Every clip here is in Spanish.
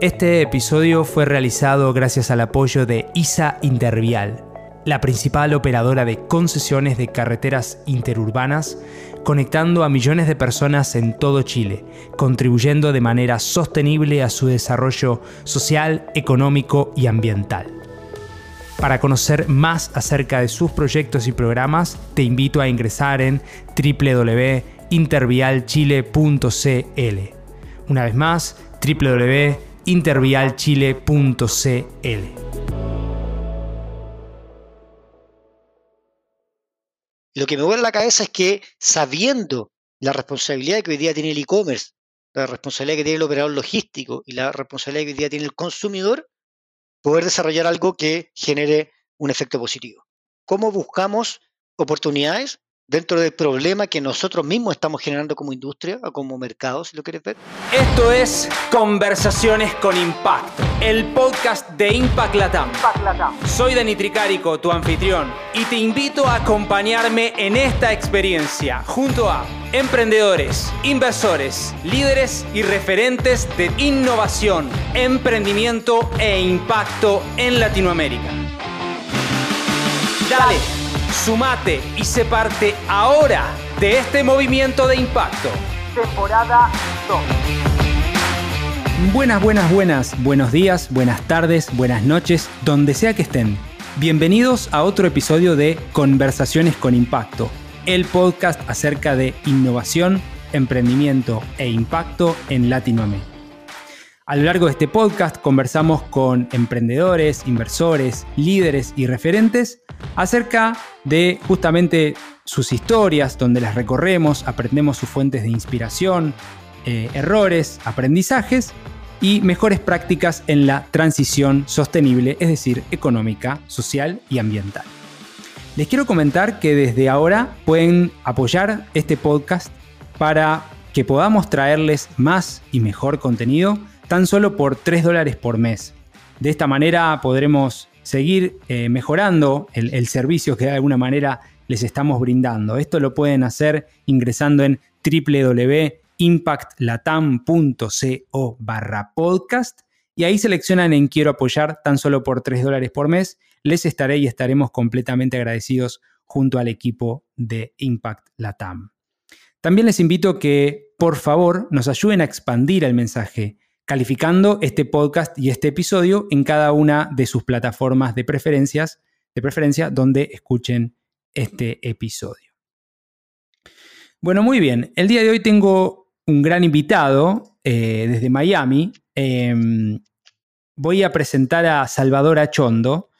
Este episodio fue realizado gracias al apoyo de ISA Intervial, la principal operadora de concesiones de carreteras interurbanas, conectando a millones de personas en todo Chile, contribuyendo de manera sostenible a su desarrollo social, económico y ambiental. Para conocer más acerca de sus proyectos y programas, te invito a ingresar en www.intervialchile.cl. Una vez más, www.intervialchile.cl. Lo que me vuelve a la cabeza es que sabiendo la responsabilidad que hoy día tiene el e-commerce, la responsabilidad que tiene el operador logístico y la responsabilidad que hoy día tiene el consumidor, poder desarrollar algo que genere un efecto positivo. ¿Cómo buscamos oportunidades dentro del problema que nosotros mismos estamos generando como industria o como mercado, si lo quieres ver. Esto es Conversaciones con Impacto, el podcast de Impact Latam. Soy Dani Tricarico, tu anfitrión, y te invito a acompañarme en esta experiencia junto a emprendedores, inversores, líderes y referentes de innovación, emprendimiento e impacto en Latinoamérica. Dale Sumate y se parte ahora de este movimiento de impacto. Temporada 2. Buenas, buenas, buenas. Buenos días, buenas tardes, buenas noches, donde sea que estén. Bienvenidos a otro episodio de Conversaciones con Impacto, el podcast acerca de innovación, emprendimiento e impacto en Latinoamérica. A lo largo de este podcast conversamos con emprendedores, inversores, líderes y referentes acerca de justamente sus historias, donde las recorremos, aprendemos sus fuentes de inspiración, eh, errores, aprendizajes y mejores prácticas en la transición sostenible, es decir, económica, social y ambiental. Les quiero comentar que desde ahora pueden apoyar este podcast para que podamos traerles más y mejor contenido tan solo por 3 dólares por mes. De esta manera podremos seguir eh, mejorando el, servicio que de alguna manera les estamos brindando. Esto lo pueden hacer ingresando en www.impactlatam.co barra podcast y ahí seleccionan en quiero apoyar tan solo por 3 dólares por mes. Les estaré y estaremos completamente agradecidos junto al equipo de Impact Latam. También les invito que por favor nos ayuden a expandir el mensaje calificando este podcast y este episodio en cada una de sus plataformas de preferencias, de preferencia donde escuchen este episodio. Bueno, muy bien. El día de hoy tengo un gran invitado eh, desde Miami. Em, voy a presentar a Salvador Achondo.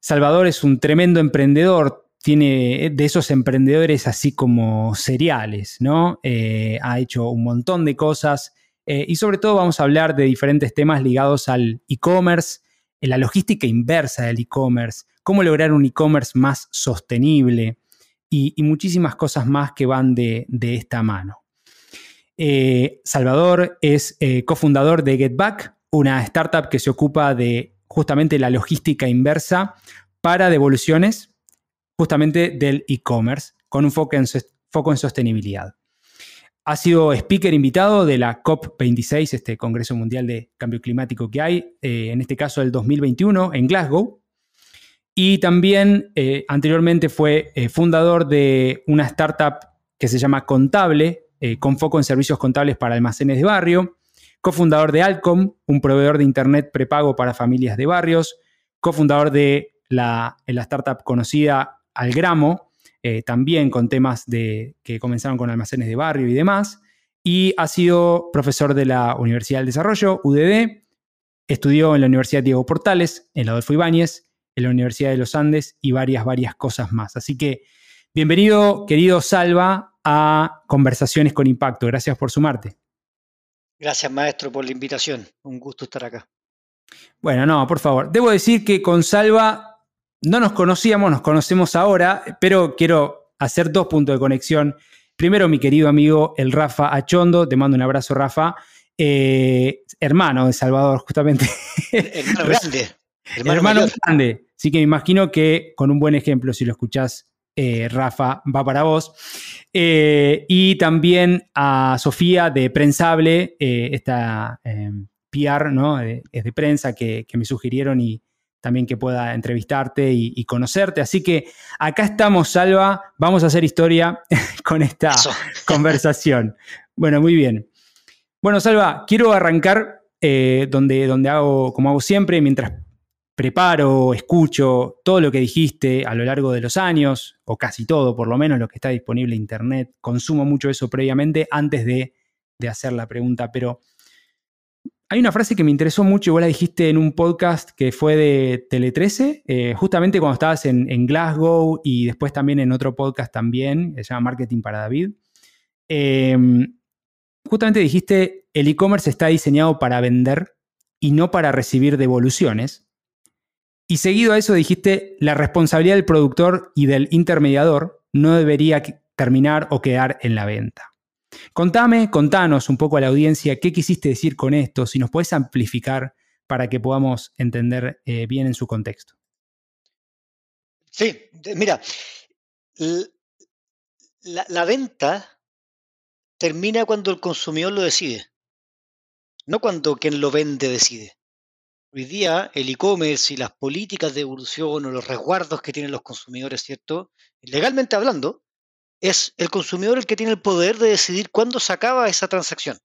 Salvador es un tremendo emprendedor, tiene de esos emprendedores así como seriales, ¿no? Eh, ha hecho un montón de cosas eh, y sobre todo vamos a hablar de diferentes temas ligados al e-commerce, la logística inversa del e-commerce, cómo lograr un e-commerce más sostenible y, muchísimas cosas más que van de, esta mano. Eh, Salvador es eh, cofundador de GetBack, una startup que se ocupa de justamente la logística inversa para devoluciones justamente del e-commerce, con un foco en sostenibilidad. Ha sido speaker invitado de la COP26, este Congreso Mundial de Cambio Climático que hay, eh, en este caso el 2021, en Glasgow. Y también eh, anteriormente fue eh, fundador de una startup que se llama Contable, con foco en servicios contables para almacenes de barrio. Cofundador de Alcom, un proveedor de Internet prepago para familias de barrios. Cofundador de la, la startup conocida Algramo, eh, también con temas de, que comenzaron con almacenes de barrio y demás. Y ha sido profesor de la Universidad del Desarrollo, UDD. Estudió en la Universidad Diego Portales, en la Adolfo Ibáñez, en la Universidad de los Andes y varias, varias cosas más. Así que bienvenido, querido Salva, a Conversaciones con Impacto. Gracias por sumarte. Gracias, maestro, por la invitación. Un gusto estar acá. Bueno, no, por favor. Debo decir que con Salva no nos conocíamos, nos conocemos ahora, pero quiero hacer dos puntos de conexión. Primero, mi querido amigo, el Rafa Achondo, te mando un abrazo, Rafa, eh, hermano de Salvador, justamente. Hermano grande. Hermano, grande. Así que me imagino que con un buen ejemplo, si lo escuchás, eh, Rafa, va para vos. Eh, y también a Sofía de Prensable, esta PR, ¿no? de prensa que, me sugirieron y también que pueda entrevistarte y, conocerte. Así que acá estamos, Salva. Vamos a hacer historia con esta conversación. Bueno, muy bien. Bueno, Salva, quiero arrancar eh, donde, donde hago, como hago siempre, mientras preparo, escucho todo lo que dijiste a lo largo de los años, o casi todo, por lo menos lo que está disponible en Internet. Consumo mucho eso previamente antes de, hacer la pregunta, pero hay una frase que me interesó mucho y vos la dijiste en un podcast que fue de Tele 13, eh, justamente cuando estabas en, Glasgow y después también en otro podcast también, se llama Marketing para David. Em, justamente dijiste, el e-commerce está diseñado para vender y no para recibir devoluciones. Y seguido a eso dijiste, la responsabilidad del productor y del intermediador no debería terminar o quedar en la venta. Contame, contanos un poco a la audiencia qué quisiste decir con esto, si nos puedes amplificar para que podamos entender eh, bien en su contexto. Sí, mira, la venta termina cuando el consumidor lo decide, no cuando quien lo vende decide. Hoy día el e-commerce y las políticas de evolución o los resguardos que tienen los consumidores, ¿cierto? Legalmente hablando, es el consumidor el que tiene el poder de decidir cuándo se acaba esa transacción.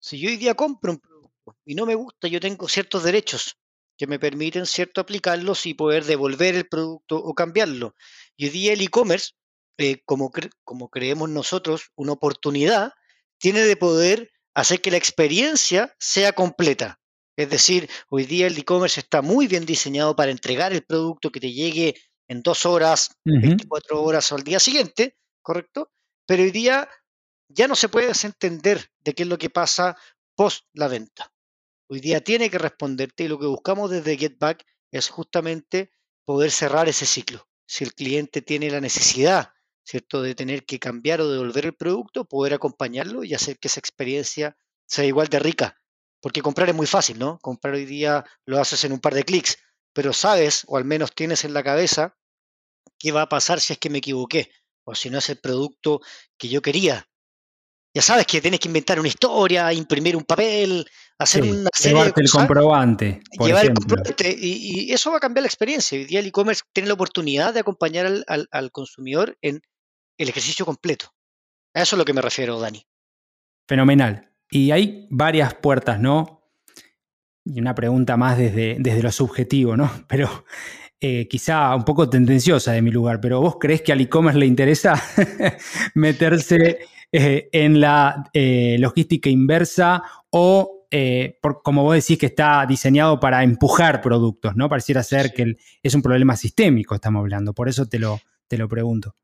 Si yo hoy día compro un producto y no me gusta, yo tengo ciertos derechos que me permiten, ¿cierto?, aplicarlos y poder devolver el producto o cambiarlo. Y hoy día el e-commerce, eh, como, como creemos nosotros, una oportunidad, tiene de poder hacer que la experiencia sea completa. Es decir, hoy día el e-commerce está muy bien diseñado para entregar el producto que te llegue en dos horas, 24 horas o al día siguiente, ¿correcto? Pero hoy día ya no se puede entender de qué es lo que pasa post la venta. Hoy día tiene que responderte y lo que buscamos desde GetBack es justamente poder cerrar ese ciclo. Si el cliente tiene la necesidad, ¿cierto?, de tener que cambiar o devolver el producto, poder acompañarlo y hacer que esa experiencia sea igual de rica porque comprar es muy fácil, ¿no? Comprar hoy día lo haces en un par de clics, pero sabes, o al menos tienes en la cabeza, qué va a pasar si es que me equivoqué, o si no es el producto que yo quería. Ya sabes que tienes que inventar una historia, imprimir un papel, hacer una serie llevarte el comprobante. llevar el comprobante. Y, eso va a cambiar la experiencia. Hoy día el e-commerce tiene la oportunidad de acompañar al, al consumidor en el ejercicio completo. A eso es lo que me refiero, Dani. Fenomenal. Y hay varias puertas, ¿no? Y una pregunta más desde, desde lo subjetivo, ¿no? Pero eh, quizá un poco tendenciosa de mi lugar, pero ¿vos crees que al e-commerce le interesa meterse eh, en la eh, logística inversa o, como vos decís, que está diseñado para empujar productos, ¿no? Pareciera ser que es un problema sistémico, estamos hablando, por eso te lo, te lo pregunto.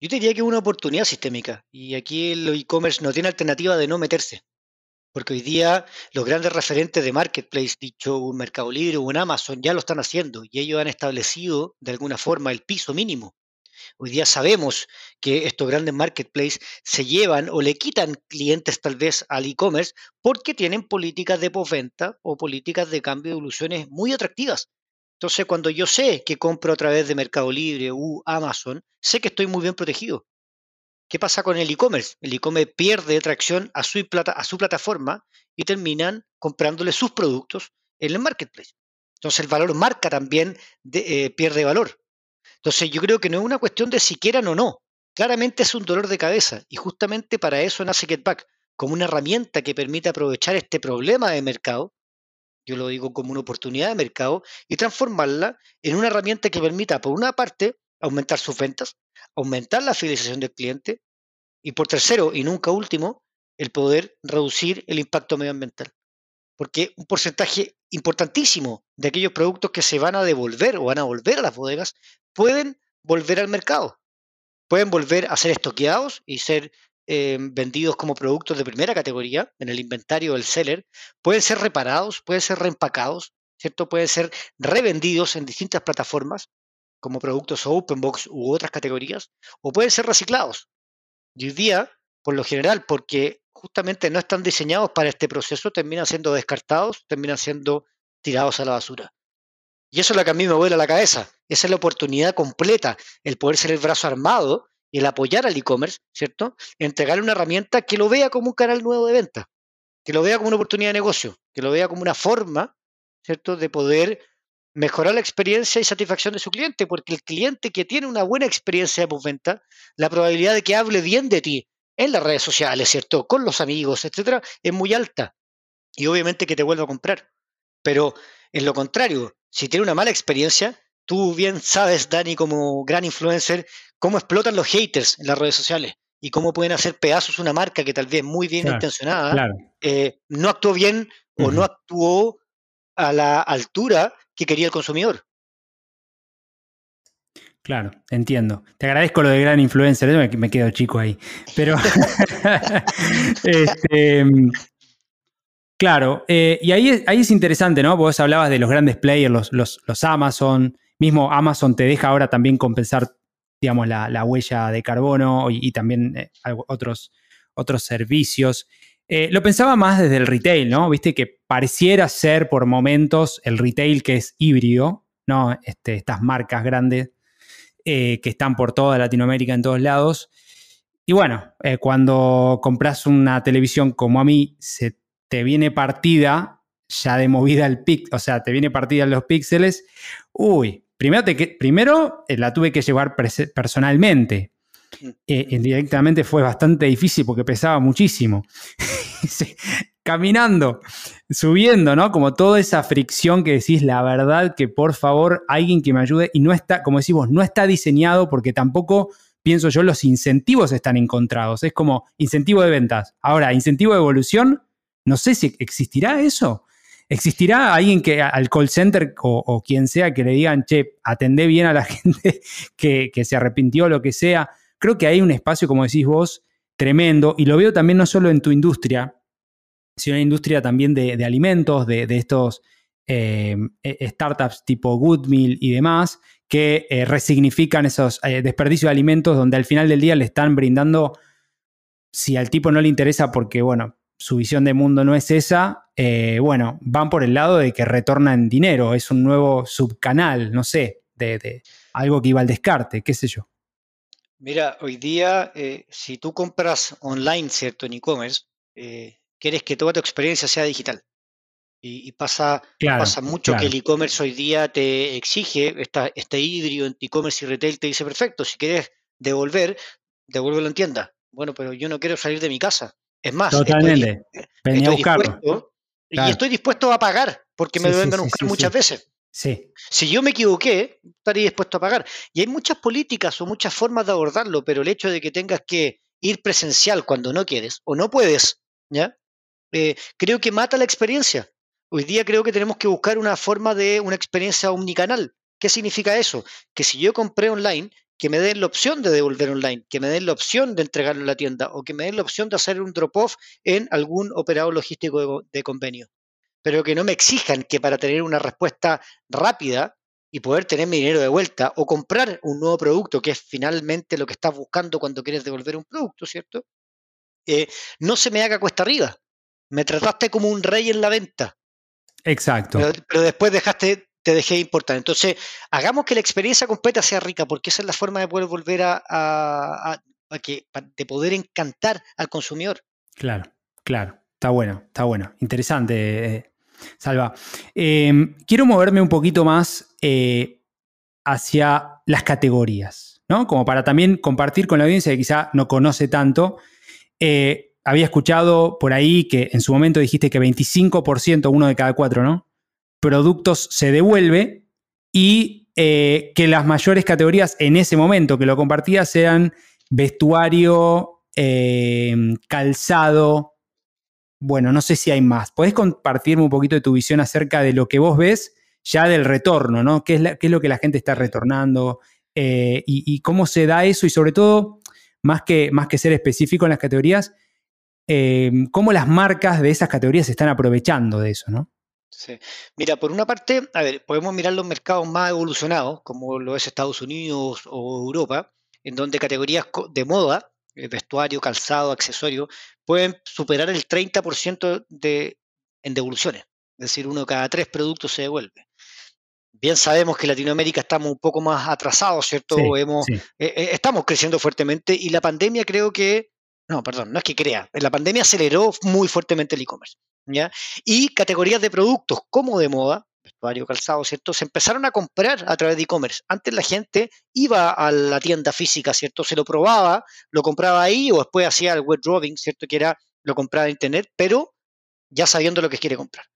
Yo te diría que es una oportunidad sistémica y aquí el e-commerce no tiene alternativa de no meterse. Porque hoy día los grandes referentes de marketplace, dicho un Mercado Libre o un Amazon, ya lo están haciendo y ellos han establecido de alguna forma el piso mínimo. Hoy día sabemos que estos grandes marketplaces se llevan o le quitan clientes tal vez al e-commerce porque tienen políticas de postventa o políticas de cambio de evoluciones muy atractivas. Entonces, cuando yo sé que compro a través de Mercado Libre u Amazon, sé que estoy muy bien protegido. ¿Qué pasa con el e-commerce? El e-commerce pierde tracción a su, plataforma y terminan comprándole sus productos en el marketplace. Entonces el valor marca también eh, pierde valor. Entonces yo creo que no es una cuestión de si quieran o no. Claramente es un dolor de cabeza y justamente para eso nace GetBack, como una herramienta que permite aprovechar este problema de mercado, yo lo digo como una oportunidad de mercado, y transformarla en una herramienta que permita, por una parte, aumentar sus ventas, aumentar la fidelización del cliente y por tercero y nunca último, el poder reducir el impacto medioambiental. Porque un porcentaje importantísimo de aquellos productos que se van a devolver o van a volver a las bodegas pueden volver al mercado. Pueden volver a ser estoqueados y ser eh, vendidos como productos de primera categoría en el inventario del seller. Pueden ser reparados, pueden ser reempacados, ¿cierto? Pueden ser revendidos en distintas plataformas como productos open box u otras categorías, o pueden ser reciclados. Y hoy día, por lo general, porque justamente no están diseñados para este proceso, terminan siendo descartados, terminan siendo tirados a la basura. Y eso es lo que a mí me vuela la cabeza. Esa es la oportunidad completa, el poder ser el brazo armado el apoyar al e-commerce, ¿cierto? Entregarle una herramienta que lo vea como un canal nuevo de venta. que lo vea como una oportunidad de negocio, que lo vea como una forma, ¿cierto?, de poder mejorar la experiencia y satisfacción de su cliente, porque el cliente que tiene una buena experiencia de postventa, la probabilidad de que hable bien de ti en las redes sociales, ¿cierto?, con los amigos, etcétera, es muy alta. Y obviamente que te vuelva a comprar. Pero en lo contrario, si tiene una mala experiencia, tú bien sabes, Dani, como gran influencer, cómo explotan los haters en las redes sociales y cómo pueden hacer pedazos una marca que tal vez muy bien intencionada eh, no actuó bien o no actuó a la altura que quería el consumidor. Claro, entiendo. Te agradezco lo de gran influencer, me, quedo chico ahí. Pero, este, claro, eh, y ahí, es interesante, ¿no? Vos hablabas de los grandes players, los, los, Amazon, mismo Amazon te deja ahora también compensar, digamos, la, huella de carbono y, también eh, otros, otros servicios. Eh, lo pensaba más desde el retail, ¿no? Viste que pareciera ser por momentos el retail que es híbrido, ¿no? Este, estas marcas grandes eh, que están por toda Latinoamérica en todos lados. Y bueno, eh, cuando compras una televisión como a mí, se te viene partida ya de movida el pic, o sea, te viene partida los píxeles. Uy, primero, te, primero la tuve que llevar personalmente eh, indirectamente fue bastante difícil porque pesaba muchísimo. Caminando, subiendo, ¿no? Como toda esa fricción que decís, la verdad que por favor alguien que me ayude y no está, como decimos, no está diseñado porque tampoco, pienso yo, los incentivos están encontrados. Es como incentivo de ventas. Ahora, incentivo de evolución, no sé si existirá eso. ¿Existirá alguien que al call center o, quien sea que le digan, che, atendé bien a la gente que, que se arrepintió, lo que sea? Creo que hay un espacio, como decís vos, tremendo, y lo veo también no solo en tu industria, sino en la industria también de, alimentos, de, estos eh, e, startups tipo Goodmeal y demás, que eh, resignifican esos eh, desperdicios de alimentos donde al final del día le están brindando, si al tipo no le interesa porque, bueno, su visión de mundo no es esa, bueno, van por el lado de que retornan dinero, es un nuevo subcanal, no sé, de algo que iba al descarte, qué sé yo. Mira, hoy día, eh, si tú compras online, ¿cierto? En e-commerce, eh, quieres que toda tu experiencia sea digital. Y, pasa, pasa mucho que el e-commerce hoy día te exige esta, este híbrido entre e-commerce y retail, te dice, perfecto, si quieres devolver, devuélvelo en tienda. Bueno, pero yo no quiero salir de mi casa. Es más, Totalmente. Estoy, a buscarlo. Y estoy dispuesto a pagar porque me lo vengan a buscar muchas veces. Si yo me equivoqué, estaría dispuesto a pagar. Y hay muchas políticas o muchas formas de abordarlo, pero el hecho de que tengas que ir presencial cuando no quieres o no puedes, ¿ya? Eh, creo que mata la experiencia. Hoy día creo que tenemos que buscar una forma de una experiencia omnicanal. ¿Qué significa eso? Que si yo compré online, que me den la opción de devolver online, que me den la opción de entregarlo en la tienda o que me den la opción de hacer un drop-off en algún operador logístico de convenio pero que no me exijan que para tener una respuesta rápida y poder tener mi dinero de vuelta o comprar un nuevo producto, que es finalmente lo que estás buscando cuando quieres devolver un producto, ¿cierto? Eh, no se me haga cuesta arriba. Me trataste como un rey en la venta. Exacto. Pero, después dejaste, te dejé importar. Entonces, hagamos que la experiencia completa sea rica, porque esa es la forma de poder volver a, que, de poder encantar al consumidor. Claro, claro. Está bueno, está bueno. Interesante. Salva. Em, quiero moverme un poquito más eh, hacia las categorías, ¿no? Como para también compartir con la audiencia que quizá no conoce tanto. Eh, había escuchado por ahí que en su momento dijiste que 25%, uno de cada cuatro, ¿no? Productos se devuelve y eh, que las mayores categorías en ese momento que lo compartías eran vestuario, em, calzado, bueno, no sé si hay más. ¿Podés compartirme un poquito de tu visión acerca de lo que vos ves ya del retorno, ¿no? ¿Qué es, lo que la gente está retornando? Eh, y, cómo se da eso? Y sobre todo, más que, más que ser específico en las categorías, eh, cómo las marcas de esas categorías se están aprovechando de eso, ¿no? Sí. Mira, por una parte, a ver, podemos mirar los mercados más evolucionados, como lo es Estados Unidos o Europa, en donde categorías de moda vestuario, calzado, accesorio, pueden superar el 30% de, en devoluciones. Es decir, uno de cada tres productos se devuelve. Bien sabemos que en Latinoamérica estamos un poco más atrasados, ¿cierto? Hemos, eh, eh, estamos creciendo fuertemente y la pandemia creo que no, perdón, no es que crea, la pandemia aceleró muy fuertemente el e-commerce. ¿ya? Y categorías de productos como de moda, vestuario, calzado, ¿cierto? Se empezaron a comprar a través de e-commerce. Antes la gente iba a la tienda física, ¿cierto? Se lo probaba, lo compraba ahí o después hacía el web drawing, ¿cierto? Que era, lo compraba en internet, pero ya sabiendo lo que quiere comprar.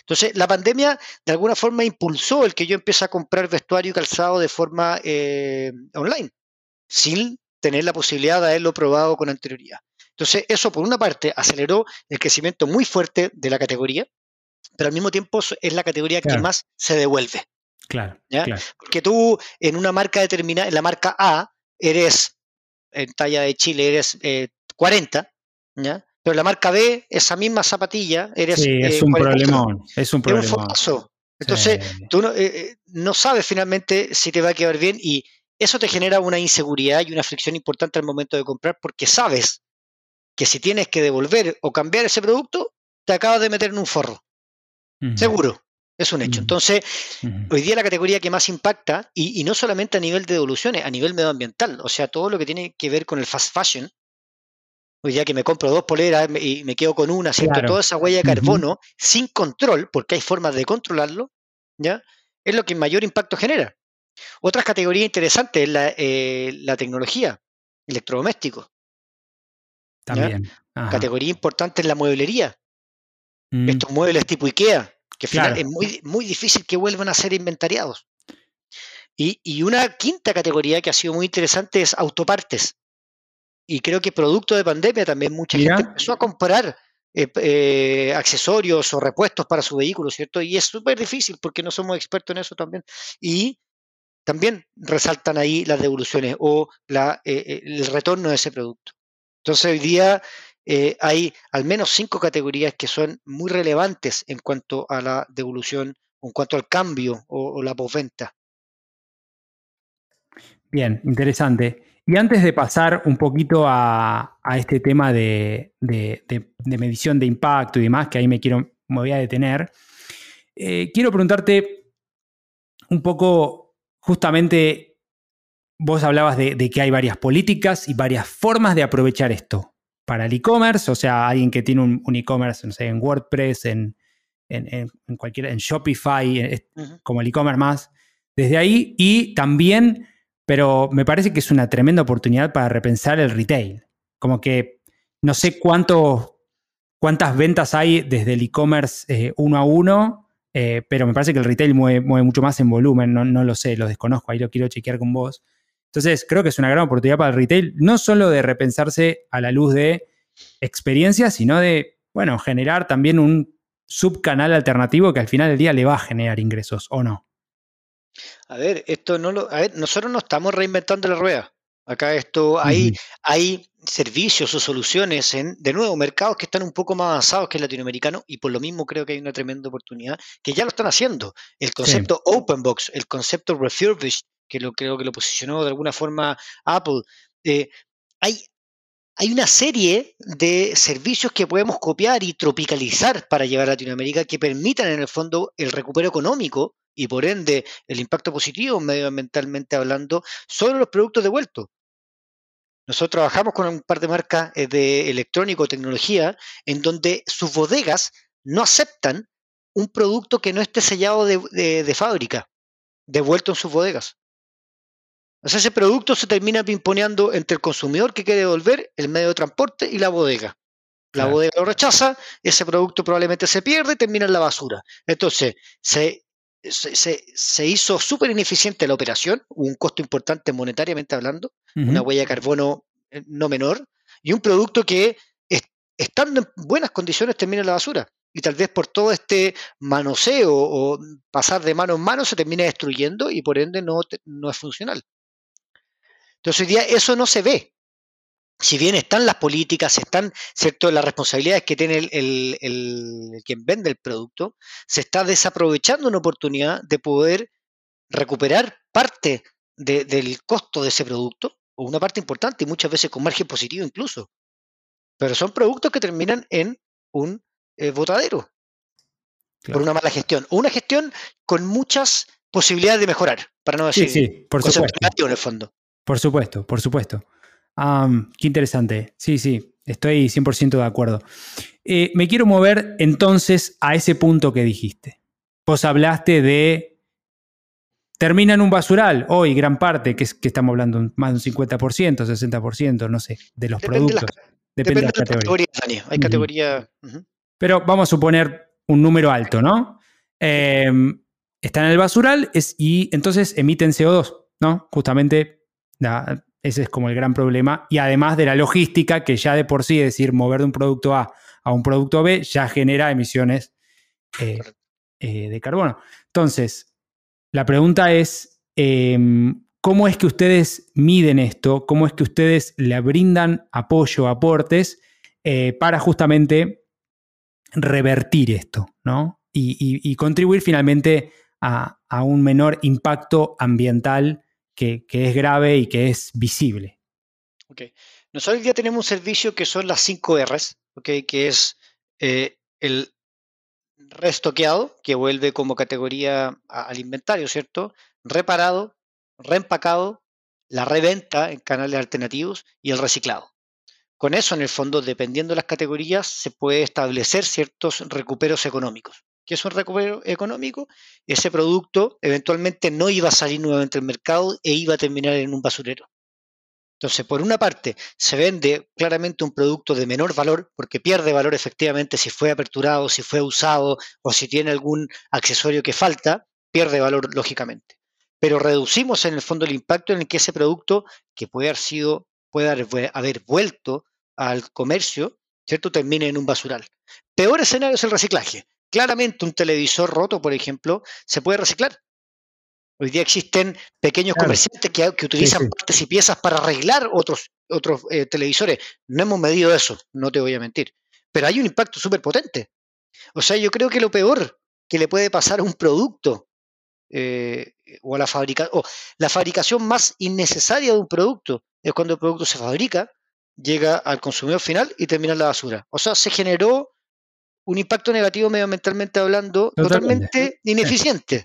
Entonces, la pandemia de alguna forma impulsó el que yo empiece a comprar vestuario y calzado de forma eh, online, sin tener la posibilidad de haberlo probado con anterioridad. Entonces, eso por una parte aceleró el crecimiento muy fuerte de la categoría, pero al mismo tiempo es la categoría que más se devuelve. Claro, Porque tú en una marca determinada, en la marca A, eres, en talla de Chile, eres 40, eh, ¿ya? Pero en la marca B, esa misma zapatilla, eres. Sí, es eh, un problemón. Es un problema. Entonces, tú eh, no, sabes finalmente si te va a quedar bien y eso te genera una inseguridad y una fricción importante al momento de comprar porque sabes que si tienes que devolver o cambiar ese producto, te acabas de meter en un forro. Seguro, es un hecho. Entonces, hoy día la categoría que más impacta, y, no solamente a nivel de devoluciones, a nivel medioambiental, o sea, todo lo que tiene que ver con el fast fashion, hoy día que me compro dos poleras y me quedo con una, ¿cierto? Toda esa huella de carbono sin control, porque hay formas de controlarlo, ¿ya? Es lo que mayor impacto genera. Otras categorías interesantes es la, eh, la tecnología, electrodomésticos. También. Categoría importante en la mueblería. Mm. Estos muebles tipo IKEA, que es muy, muy difícil que vuelvan a ser inventariados. Y, una quinta categoría que ha sido muy interesante es autopartes. Y creo que producto de pandemia también mucha gente empezó a comprar eh, eh, accesorios o repuestos para su vehículo, ¿cierto? Y es súper difícil porque no somos expertos en eso también. Y también resaltan ahí las devoluciones o la, eh, el retorno de ese producto. Entonces hoy día eh, hay al menos cinco categorías que son muy relevantes en cuanto a la devolución, en cuanto al cambio o, la posventa. Bien, interesante. Y antes de pasar un poquito a, este tema de, medición de impacto y demás, que ahí me quiero, me voy a detener, eh, quiero preguntarte un poco, justamente, vos hablabas de, de, que hay varias políticas y varias formas de aprovechar esto para el e-commerce, o sea, alguien que tiene un, e-commerce, no sé, en WordPress, en, en, cualquier, en Shopify, como el e-commerce más, desde ahí, y también, pero me parece que es una tremenda oportunidad para repensar el retail. Como que no sé cuánto, cuántas ventas hay desde el e-commerce eh, uno a uno, eh, pero me parece que el retail mueve, mucho más en volumen, no, no, lo sé, lo desconozco, ahí lo quiero chequear con vos. Entonces, creo que es una gran oportunidad para el retail, no solo de repensarse a la luz de experiencias, sino de, bueno, generar también un subcanal alternativo que al final del día le va a generar ingresos, ¿o no? A ver, esto no lo. A ver, nosotros no estamos reinventando la rueda. Acá esto hay, hay servicios o soluciones en, de nuevo, mercados que están un poco más avanzados que el latinoamericano y por lo mismo creo que hay una tremenda oportunidad que ya lo están haciendo. El concepto open box, el concepto refurbished, que lo creo que lo posicionó de alguna forma Apple. Eh, hay, hay una serie de servicios que podemos copiar y tropicalizar para llevar a Latinoamérica que permitan en el fondo el recupero económico y por ende el impacto positivo medioambientalmente hablando sobre los productos devueltos. Nosotros trabajamos con un par de marcas eh, de electrónico, tecnología, en donde sus bodegas no aceptan un producto que no esté sellado de fábrica, devuelto en sus bodegas. O sea, ese producto se termina pimponeando entre el consumidor que quiere devolver, el medio de transporte y la bodega. La bodega lo rechaza, ese producto probablemente se pierde y termina en la basura. Entonces, se, se, hizo súper ineficiente la operación, un costo importante monetariamente hablando, una huella de carbono eh, no menor, y un producto que, estando en buenas condiciones, termina en la basura. Y tal vez por todo este manoseo o pasar de mano en mano se termina destruyendo y por ende no, no es funcional. Entonces hoy día eso no se ve. Si bien están las políticas, están ¿cierto? las responsabilidades que tiene el, quien vende el producto, se está desaprovechando una oportunidad de poder recuperar parte del costo de ese producto, o una parte importante y muchas veces con margen positivo incluso. Pero son productos que terminan en un eh, botadero por una mala gestión, o una gestión con muchas posibilidades de mejorar, para no decir sí, sí, por supuesto. en el fondo. Por supuesto, por supuesto. qué interesante. Sí, sí. estoy 100% de acuerdo. Eh, me quiero mover entonces a ese punto que dijiste. Vos hablaste de termina en un basural, hoy gran parte, que, es, que estamos hablando más de un 50%, 60%, no sé, de los productos. depende, de las categorías, Dani. Hay categoría. Pero vamos a suponer un número alto, ¿no? Em, están en el basural y entonces emiten CO2, ¿no? Justamente ese es como el gran problema. Y además de la logística, que ya de por sí, es decir, mover de un producto A a un producto B, ya genera emisiones eh, eh, de carbono. Entonces, la pregunta es, em, ¿cómo es que ustedes miden esto? ¿Cómo es que ustedes le brindan apoyo, aportes eh, para justamente revertir esto, ¿no? Y, contribuir finalmente a, un menor impacto ambiental que, es grave y que es visible. Ok. Nosotros hoy día tenemos un servicio que son las 5 Rs, okay, que es eh, el restoqueado, que vuelve como categoría al inventario, ¿cierto? Reparado, reempacado, la reventa en canales alternativos y el reciclado. Con eso, en el fondo, dependiendo de las categorías, se puede establecer ciertos recuperos económicos. ¿Qué es un recupero económico? Ese producto eventualmente no iba a salir nuevamente al mercado e iba a terminar en un basurero. Entonces, por una parte, se vende claramente un producto de menor valor porque pierde valor efectivamente si fue aperturado, si fue usado o si tiene algún accesorio que falta, pierde valor lógicamente. Pero reducimos en el fondo el impacto en el que ese producto, que puede haber sido, puede haber vuelto al comercio, ¿cierto? Termine en un basural. Peor escenario es el reciclaje. Claramente un televisor roto, por ejemplo, se puede reciclar Hoy día existen pequeños comerciantes que, utilizan partes y piezas para arreglar otros, otros eh, televisores. No hemos medido eso, no te voy a mentir. Pero hay un impacto súper potente. O sea, yo creo que lo peor que le puede pasar a un producto eh, o a la fabricación, o la fabricación más innecesaria de un producto es cuando el producto se fabrica, llega al consumidor final y termina en la basura. O sea, se generó un impacto negativo medioambientalmente hablando totalmente ineficiente.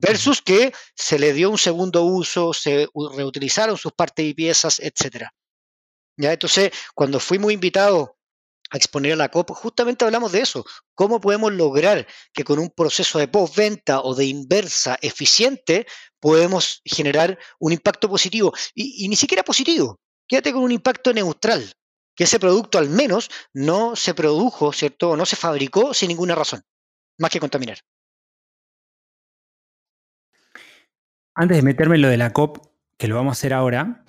Versus que se le dio un segundo uso, se reutilizaron sus partes y piezas, etc. ¿Ya? Entonces, cuando fuimos invitados a exponer a la COP, justamente hablamos de eso. ¿Cómo podemos lograr que con un proceso de postventa o de inversa eficiente podemos generar un impacto positivo? Y, y, ni siquiera positivo, quédate con un impacto neutral, que ese producto al menos no se produjo, ¿cierto? O no se fabricó sin ninguna razón, más que contaminar. Antes de meterme en lo de la COP, que lo vamos a hacer ahora,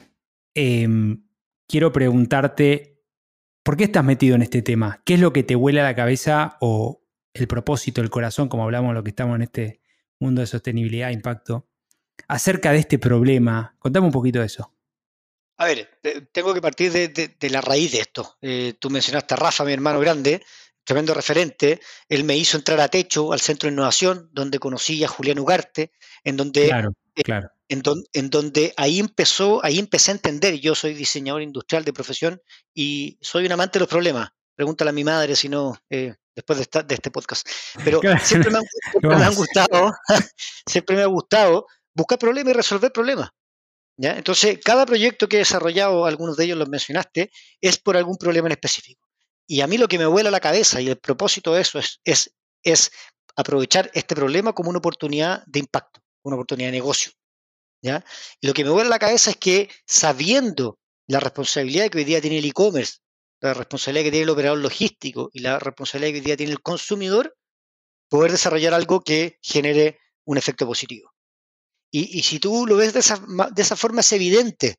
em, quiero preguntarte, ¿por qué estás metido en este tema? ¿Qué es lo que te huele a la cabeza o el propósito, el corazón, como hablamos lo que estamos en este mundo de sostenibilidad, impacto, acerca de este problema? Contame un poquito de eso. A ver, tengo que partir de, la raíz de esto. Eh, tú mencionaste a Rafa, mi hermano grande, tremendo referente. Él me hizo entrar a Techo, al Centro de Innovación, donde conocí a Julián Ugarte, en donde claro. Claro. En, en, donde ahí empezó, ahí empecé a entender, yo soy diseñador industrial de profesión y soy un amante de los problemas. Pregúntale a mi madre si no, eh, después de, de, este podcast. Pero siempre, me, han, gustado, siempre me ha gustado buscar problemas y resolver problemas. ¿Ya? Entonces, cada proyecto que he desarrollado, algunos de ellos los mencionaste, es por algún problema en específico. Y a mí lo que me vuela la cabeza y el propósito de eso es, es, es aprovechar este problema como una oportunidad de impacto una oportunidad de negocio. ¿ya? Y lo que me vuelve a la cabeza es que sabiendo la responsabilidad que hoy día tiene el e-commerce, la responsabilidad que tiene el operador logístico y la responsabilidad que hoy día tiene el consumidor, poder desarrollar algo que genere un efecto positivo. Y, si tú lo ves de esa, de esa, forma es evidente.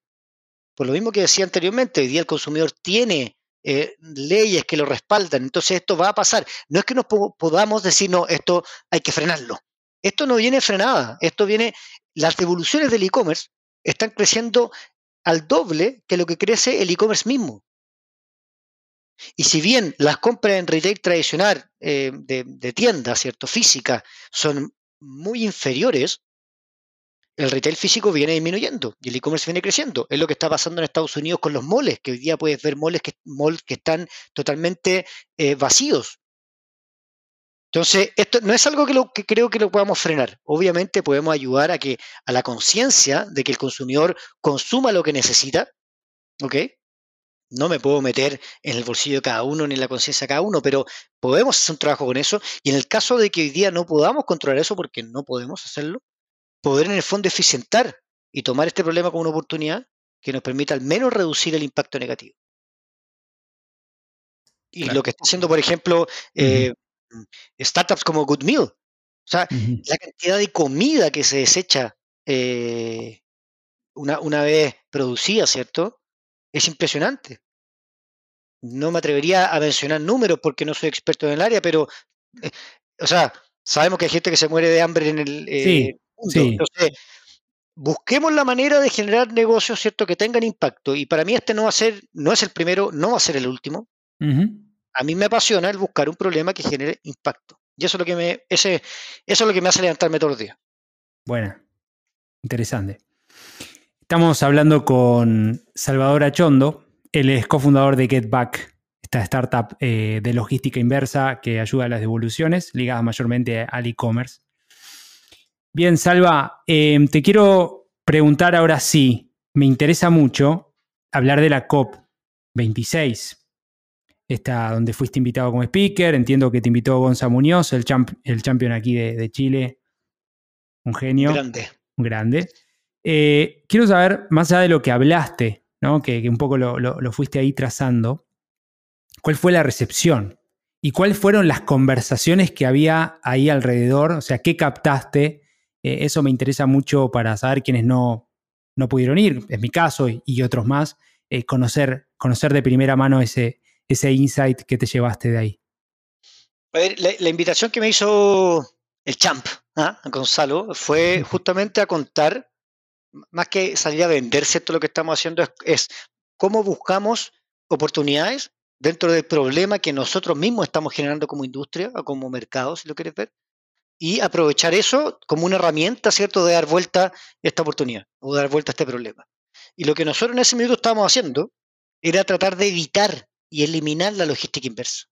Por lo mismo que decía anteriormente, hoy día el consumidor tiene eh, leyes que lo respaldan, entonces esto va a pasar. No es que nos podamos decir, no, esto hay que frenarlo. Esto no viene frenada, esto viene, las devoluciones del e-commerce están creciendo al doble que lo que crece el e-commerce mismo. Y si bien las compras en retail tradicional eh, de, de tienda, ¿cierto? Física, son muy inferiores, el retail físico viene disminuyendo y el e-commerce viene creciendo. Es lo que está pasando en Estados Unidos con los moles, que hoy día puedes ver moles que, están totalmente eh, vacíos. Entonces, esto no es algo que, lo, que creo que lo podamos frenar. Obviamente podemos ayudar a que a la conciencia de que el consumidor consuma lo que necesita, ¿ok? no me puedo meter en el bolsillo de cada uno ni en la conciencia de cada uno, pero podemos hacer un trabajo con eso y en el caso de que hoy día no podamos controlar eso, porque no podemos hacerlo, poder en el fondo eficientar y tomar este problema como una oportunidad que nos permita al menos reducir el impacto negativo. Y lo que está haciendo, por ejemplo, eh, startups como Good Meal, o sea, la cantidad de comida que se desecha eh, una, una vez producida, ¿cierto? Es impresionante. No me atrevería a mencionar números porque no soy experto en el área, pero, eh, o sea, sabemos que hay gente que se muere de hambre en el eh, mundo. Entonces, busquemos la manera de generar negocios, ¿cierto?, que tengan impacto. Y para mí este no va a ser, no es el primero, no va a ser el último. A mí me apasiona el buscar un problema que genere impacto. Y eso es lo que me, ese, eso es lo que me hace levantarme todos los días. Bueno, interesante. Estamos hablando con Salvador Achondo, él es cofundador de GetBack, esta startup eh, de logística inversa que ayuda a las devoluciones ligadas mayormente al e-commerce. Bien, Salva, em, te quiero preguntar ahora sí, me interesa mucho hablar de la COP26, esta donde fuiste invitado como speaker, entiendo que te invitó Gonza Muñoz, el, champ, el champion aquí de, de Chile, un genio. Grande. Un grande. Eh, quiero saber, más allá de lo que hablaste, que, un poco lo, fuiste ahí trazando, ¿cuál fue la recepción? ¿Y cuáles fueron las conversaciones que había ahí alrededor? O sea, ¿qué captaste? Eh, eso me interesa mucho para saber quiénes no, no pudieron ir, en mi caso y, otros más, eh, conocer, conocer de primera mano ese, ese insight que te llevaste de ahí. A ver, la, invitación que me hizo el champ, ¿ah? Gonzalo, fue justamente a contar más que salir a vender, ¿cierto? Lo que estamos haciendo es, cómo buscamos oportunidades dentro del problema que nosotros mismos estamos generando como industria o como mercado, si lo quieres ver, y aprovechar eso como una herramienta, ¿cierto?, de dar vuelta esta oportunidad o dar vuelta a este problema. Y lo que nosotros en ese minuto estábamos haciendo era tratar de evitar y eliminar la logística inversa.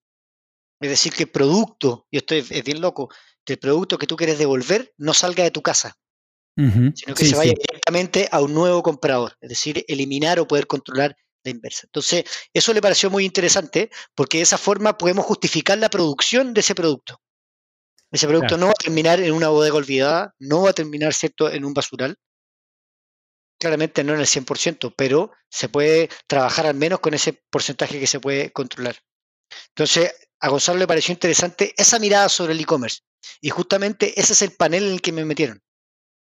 Es decir, que el producto, y esto es, bien loco, que el producto que tú quieres devolver no salga de tu casa, sino que se vaya directamente a un nuevo comprador, es decir, eliminar o poder controlar la inversa. Entonces, eso le pareció muy interesante porque de esa forma podemos justificar la producción de ese producto. Ese producto no va a terminar en una bodega olvidada, no va a terminar, ¿cierto?, en un basural. Claramente no en el 100%, pero se puede trabajar al menos con ese porcentaje que se puede controlar. Entonces, a Gonzalo le pareció interesante esa mirada sobre el e-commerce. Y justamente ese es el panel en el que me metieron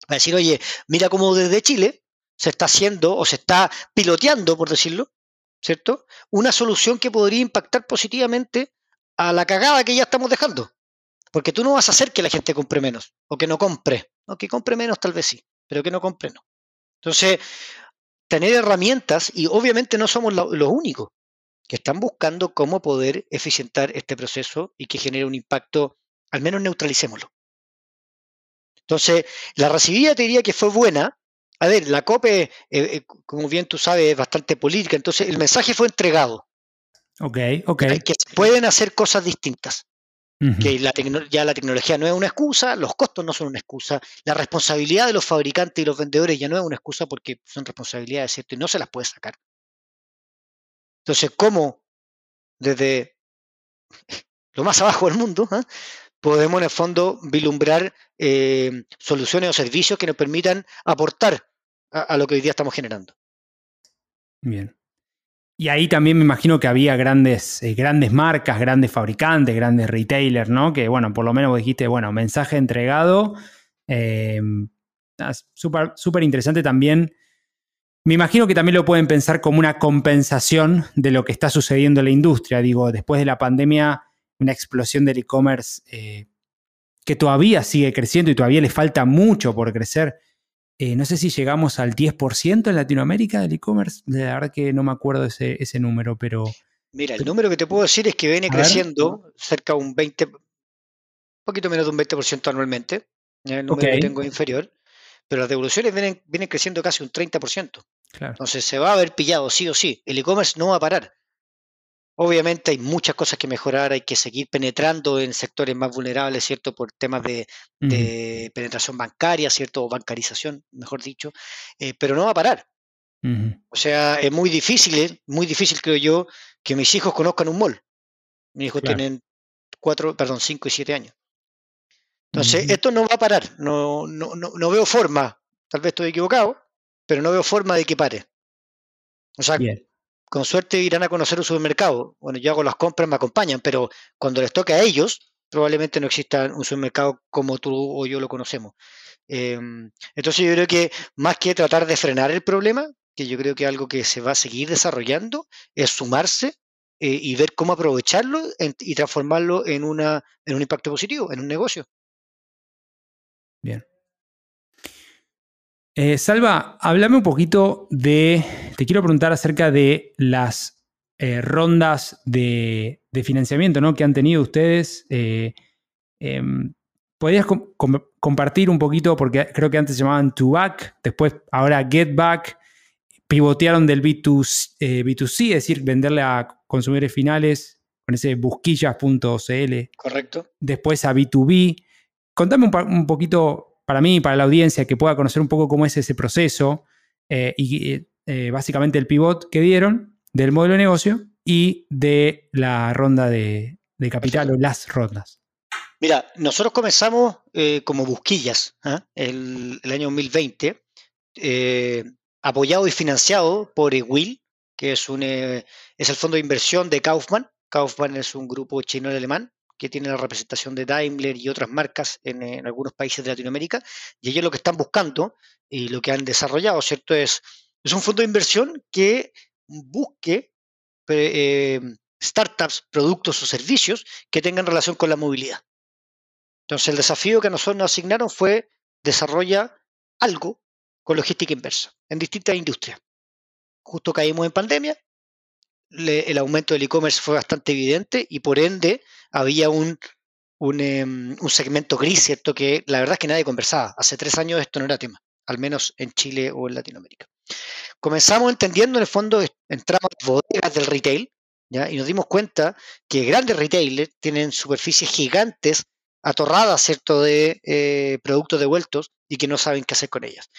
a decir, oye, mira cómo desde Chile se está haciendo o se está piloteando, por decirlo, ¿cierto? Una solución que podría impactar positivamente a la cagada que ya estamos dejando. Porque tú no vas a hacer que la gente compre menos o que no compre. O que compre menos tal vez sí, pero que no compre no. Entonces, tener herramientas, y obviamente no somos los únicos que están buscando cómo poder eficientar este proceso y que genere un impacto, al menos neutralicémoslo. Entonces, la recibida te diría que fue buena. A ver, la COPE, eh, eh, como bien tú sabes, es bastante política, entonces el mensaje fue entregado. Ok, ok. Que se pueden hacer cosas distintas. Que ya la tecnología no es una excusa, los costos no son una excusa, la responsabilidad de los fabricantes y los vendedores ya no es una excusa porque son responsabilidades, ¿cierto? Y no se las puede sacar. Entonces, ¿cómo desde lo más abajo del mundo ¿ah? podemos en el fondo vislumbrar eh, soluciones o servicios que nos permitan aportar a, lo que hoy día estamos generando. Bien. Y ahí también me imagino que había grandes, eh, grandes marcas, grandes fabricantes, grandes retailers, ¿no? Que, bueno, por lo menos vos dijiste, bueno, mensaje entregado. Eh, Súper interesante también. Me imagino que también lo pueden pensar como una compensación de lo que está sucediendo en la industria. Digo, después de la pandemia, una explosión del e-commerce eh, que todavía sigue creciendo y todavía le falta mucho por crecer. Eh, no sé si llegamos al 10% en Latinoamérica del e-commerce. La verdad que no me acuerdo ese, ese número, pero... Mira, el número que te puedo decir es que viene creciendo cerca de un 20, un poquito menos de un 20% anualmente. El número que tengo inferior. Pero las devoluciones vienen, vienen creciendo casi un 30%. Entonces se va a haber pillado sí o sí. El e-commerce no va a parar. Obviamente hay muchas cosas que mejorar, hay que seguir penetrando en sectores más vulnerables, ¿cierto? Por temas de, penetración bancaria, ¿cierto? O bancarización, mejor dicho, eh, pero no va a parar. O sea, es muy difícil, ¿eh? muy difícil creo yo, que mis hijos conozcan un mall. Mis hijos tienen cuatro, perdón, cinco y siete años. Entonces, esto no va a parar, no, no, no, veo forma, tal vez estoy equivocado, pero no veo forma de que pare. O sea, con suerte irán a conocer un supermercado. Bueno, yo hago las compras, me acompañan, pero cuando les toque a ellos, probablemente no exista un supermercado como tú o yo lo conocemos. Em, entonces yo creo que más que tratar de frenar el problema, que yo creo que algo que se va a seguir desarrollando, es sumarse eh, y ver cómo aprovecharlo y transformarlo en, una, en un impacto positivo, en un negocio. Bien. Eh, Salva, háblame un poquito de, te quiero preguntar acerca de las eh, rondas de, financiamiento ¿no? que han tenido ustedes. Eh, em, ¿Podrías compartir un poquito, porque creo que antes se llamaban To Back, después ahora Get Back, pivotearon del B2, B2C, es decir, venderle a consumidores finales con ese busquillas.cl. Correcto. Después a B2B. Contame un, poquito para mí, para la audiencia, que pueda conocer un poco cómo es ese proceso y básicamente el pivot que dieron del modelo de negocio y de la ronda de, capital o las rondas. Mira, nosotros comenzamos eh, como busquillas ¿ah? el, año 2020, eh, apoyado y financiado por Will, que es, un, eh, es el fondo de inversión de Kaufman. Kaufman es un grupo chino-alemán que tiene la representación de Daimler y otras marcas en, algunos países de Latinoamérica. Y ellos lo que están buscando y lo que han desarrollado, ¿cierto? Es, es un fondo de inversión que busque eh, startups, productos o servicios que tengan relación con la movilidad. Entonces, el desafío que a nosotros nos asignaron fue desarrolla algo con logística inversa en distintas industrias. Justo caímos en pandemia, el aumento del e-commerce fue bastante evidente y por ende había un, em, un, segmento gris, ¿cierto? Que la verdad es que nadie conversaba. Hace tres años esto no era tema, al menos en Chile o en Latinoamérica. Comenzamos entendiendo, en el fondo, entramos bodegas del retail, ¿ya? y nos dimos cuenta que grandes retailers tienen superficies gigantes, atorradas, ¿cierto?, de eh, productos devueltos y que no saben qué hacer con ellas.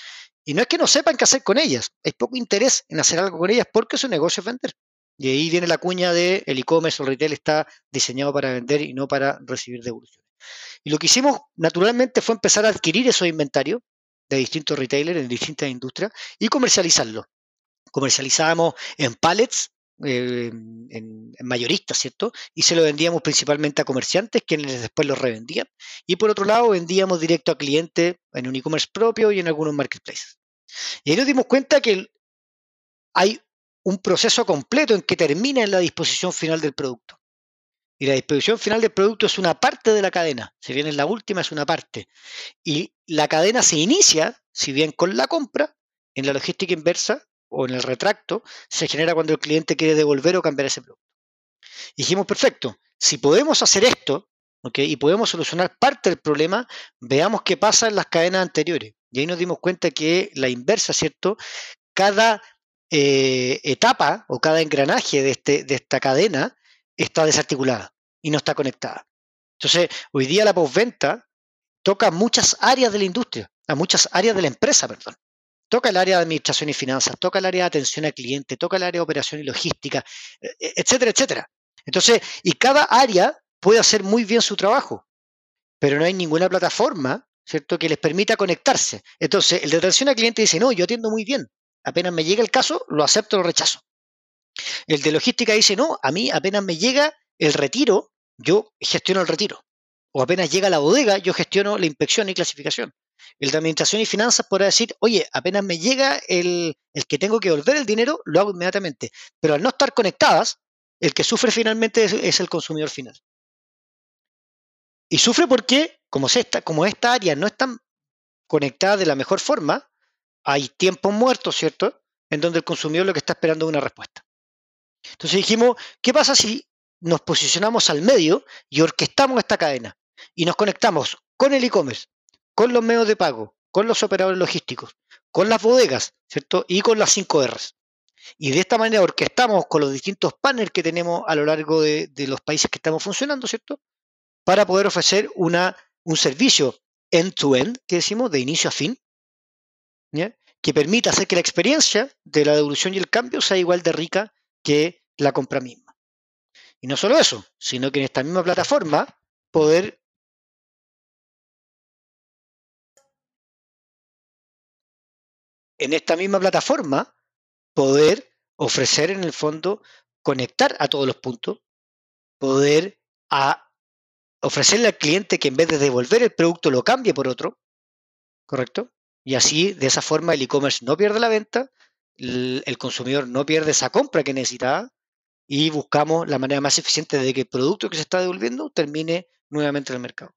Y no es que no sepan qué hacer con ellas, hay poco interés en hacer algo con ellas porque su negocio es vender. Y ahí viene la cuña de el e-commerce o el retail está diseñado para vender y no para recibir devoluciones. Y lo que hicimos naturalmente fue empezar a adquirir esos inventarios de distintos retailers en distintas industrias y comercializarlo. Comercializábamos en pallets, eh, en, mayoristas, ¿cierto? Y se lo vendíamos principalmente a comerciantes, quienes después lo revendían. Y por otro lado, vendíamos directo a clientes en un e-commerce propio y en algunos marketplaces. Y ahí nos dimos cuenta que hay un proceso completo en que termina en la disposición final del producto. Y la disposición final del producto es una parte de la cadena. Si bien es la última, es una parte. Y la cadena se inicia, si bien con la compra, en la logística inversa o en el retracto, se genera cuando el cliente quiere devolver o cambiar ese producto. dijimos, perfecto, si podemos hacer esto, y podemos solucionar parte del problema, veamos qué pasa en las cadenas anteriores. Y ahí nos dimos cuenta que la inversa, ¿cierto? Cada eh, etapa o cada engranaje de, este, de esta cadena está desarticulada y no está conectada. Entonces, hoy día la postventa toca muchas áreas de la industria, a muchas áreas de la empresa, perdón. Toca el área de administración y finanzas, toca el área de atención al cliente, toca el área de operación y logística, e, e, etcétera, etcétera. Entonces, y cada área puede hacer muy bien su trabajo, pero no hay ninguna plataforma, ¿cierto?, que les permita conectarse. Entonces, el de atención al cliente dice, no, yo atiendo muy bien. Apenas me llega el caso, lo acepto o lo rechazo. El de logística dice, no, a mí apenas me llega el retiro, yo gestiono el retiro. O apenas llega la bodega, yo gestiono la inspección y clasificación. El de administración y finanzas podrá decir, oye, apenas me llega el, que tengo que devolver el dinero, lo hago inmediatamente. Pero al no estar conectadas, el que sufre finalmente es, el consumidor final. Y sufre porque, como esta, como esta área no está conectada de la mejor forma, hay tiempos muertos, ¿cierto? En donde el consumidor lo que está esperando es una respuesta. Entonces dijimos, ¿qué pasa si nos posicionamos al medio y orquestamos esta cadena? Y nos conectamos con el e-commerce, con los medios de pago, con los operadores logísticos, con las bodegas, ¿cierto? Y con las 5 Rs. Y de esta manera orquestamos con los distintos panels que tenemos a lo largo de, los países que estamos funcionando, ¿cierto? Para poder ofrecer una, un servicio end-to-end, que decimos, de inicio a fin, que permita hacer que la experiencia de la devolución y el cambio sea igual de rica que la compra misma. Y no solo eso, sino que en esta misma plataforma poder en esta misma plataforma poder ofrecer en el fondo conectar a todos los puntos, poder a ofrecerle al cliente que en vez de devolver el producto lo cambie por otro, ¿correcto? Y así, de esa forma, el e-commerce no pierde la venta, el, consumidor no pierde esa compra que necesitaba y buscamos la manera más eficiente de que el producto que se está devolviendo termine nuevamente en el mercado.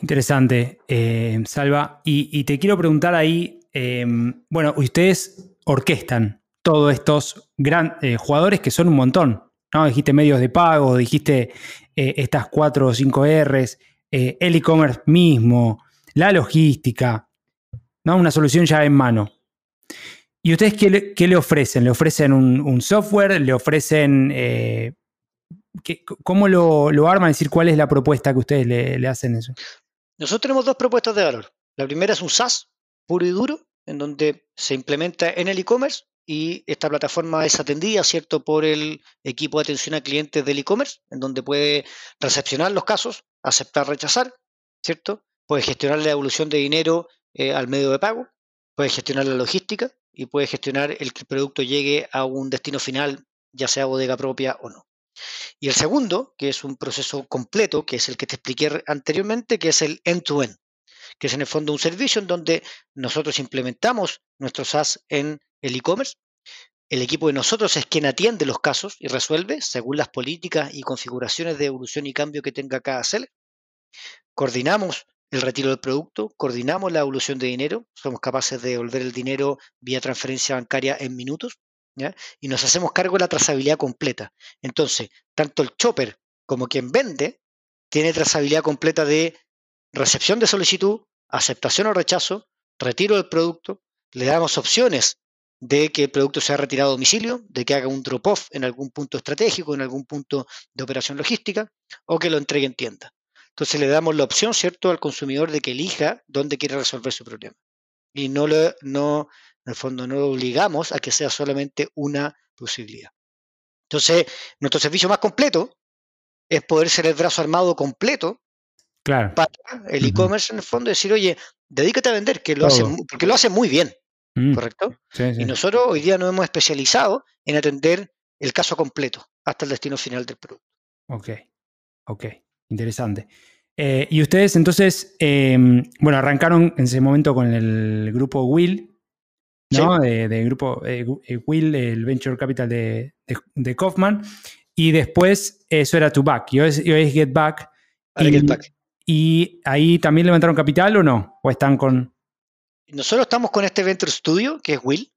Interesante, eh, Salva. Y, te quiero preguntar ahí, eh, bueno, ustedes orquestan todos estos gran, eh, jugadores que son un montón, ¿no? Dijiste medios de pago, dijiste eh, estas cuatro o cinco Rs, el e-commerce mismo, la logística, ¿no? Una solución ya en mano. ¿Y ustedes qué le, qué le ofrecen? ¿Le ofrecen un, software? ¿Le ofrecen... Eh, ¿qué, ¿Cómo lo, lo, arman? Es decir, ¿cuál es la propuesta que ustedes le, le hacen eso? Nosotros tenemos dos propuestas de valor. La primera es un SaaS puro y duro, en donde se implementa en el e-commerce y esta plataforma es atendida, ¿cierto?, por el equipo de atención a clientes del e-commerce, en donde puede recepcionar los casos, aceptar, rechazar, ¿cierto? Puede gestionar la devolución de dinero eh, al medio de pago, puede gestionar la logística y puede gestionar el que el producto llegue a un destino final, ya sea bodega propia o no. Y el segundo, que es un proceso completo, que es el que te expliqué anteriormente, que es el end-to-end, -end, que es en el fondo un servicio en donde nosotros implementamos nuestro SaaS en el e-commerce. El equipo de nosotros es quien atiende los casos y resuelve según las políticas y configuraciones de evolución y cambio que tenga cada seller. Coordinamos el retiro del producto, coordinamos la evolución de dinero, somos capaces de devolver el dinero vía transferencia bancaria en minutos y nos hacemos cargo de la trazabilidad completa. Entonces, tanto el chopper como quien vende tiene trazabilidad completa de recepción de solicitud, aceptación o rechazo, retiro del producto, le damos opciones de que el producto sea retirado a domicilio, de que haga un drop-off en algún punto estratégico, en algún punto de operación logística, o que lo entregue en tienda. Entonces le damos la opción, ¿cierto?, al consumidor de que elija dónde quiere resolver su problema. Y no, lo, no en el fondo, no lo obligamos a que sea solamente una posibilidad. Entonces, nuestro servicio más completo es poder ser el brazo armado completo claro. para el e-commerce, en el fondo, decir, oye, dedícate a vender, que lo hace, porque lo hace muy bien. Mm. ¿correcto? Sí, sí. Y nosotros hoy día nos hemos especializado en atender el caso completo hasta el destino final del producto. Ok, ok, interesante. Eh, y ustedes entonces, eh, bueno, arrancaron en ese momento con el grupo Will, ¿no? Sí. De, de grupo eh, Will, el Venture Capital de, de, de, Kaufman, y después eso era To Back, y hoy es, y hoy es Get Back. Y, Get Back. ¿Y ahí también levantaron capital o no? ¿O están con...? Nosotros estamos con este Venture Studio, que es Will.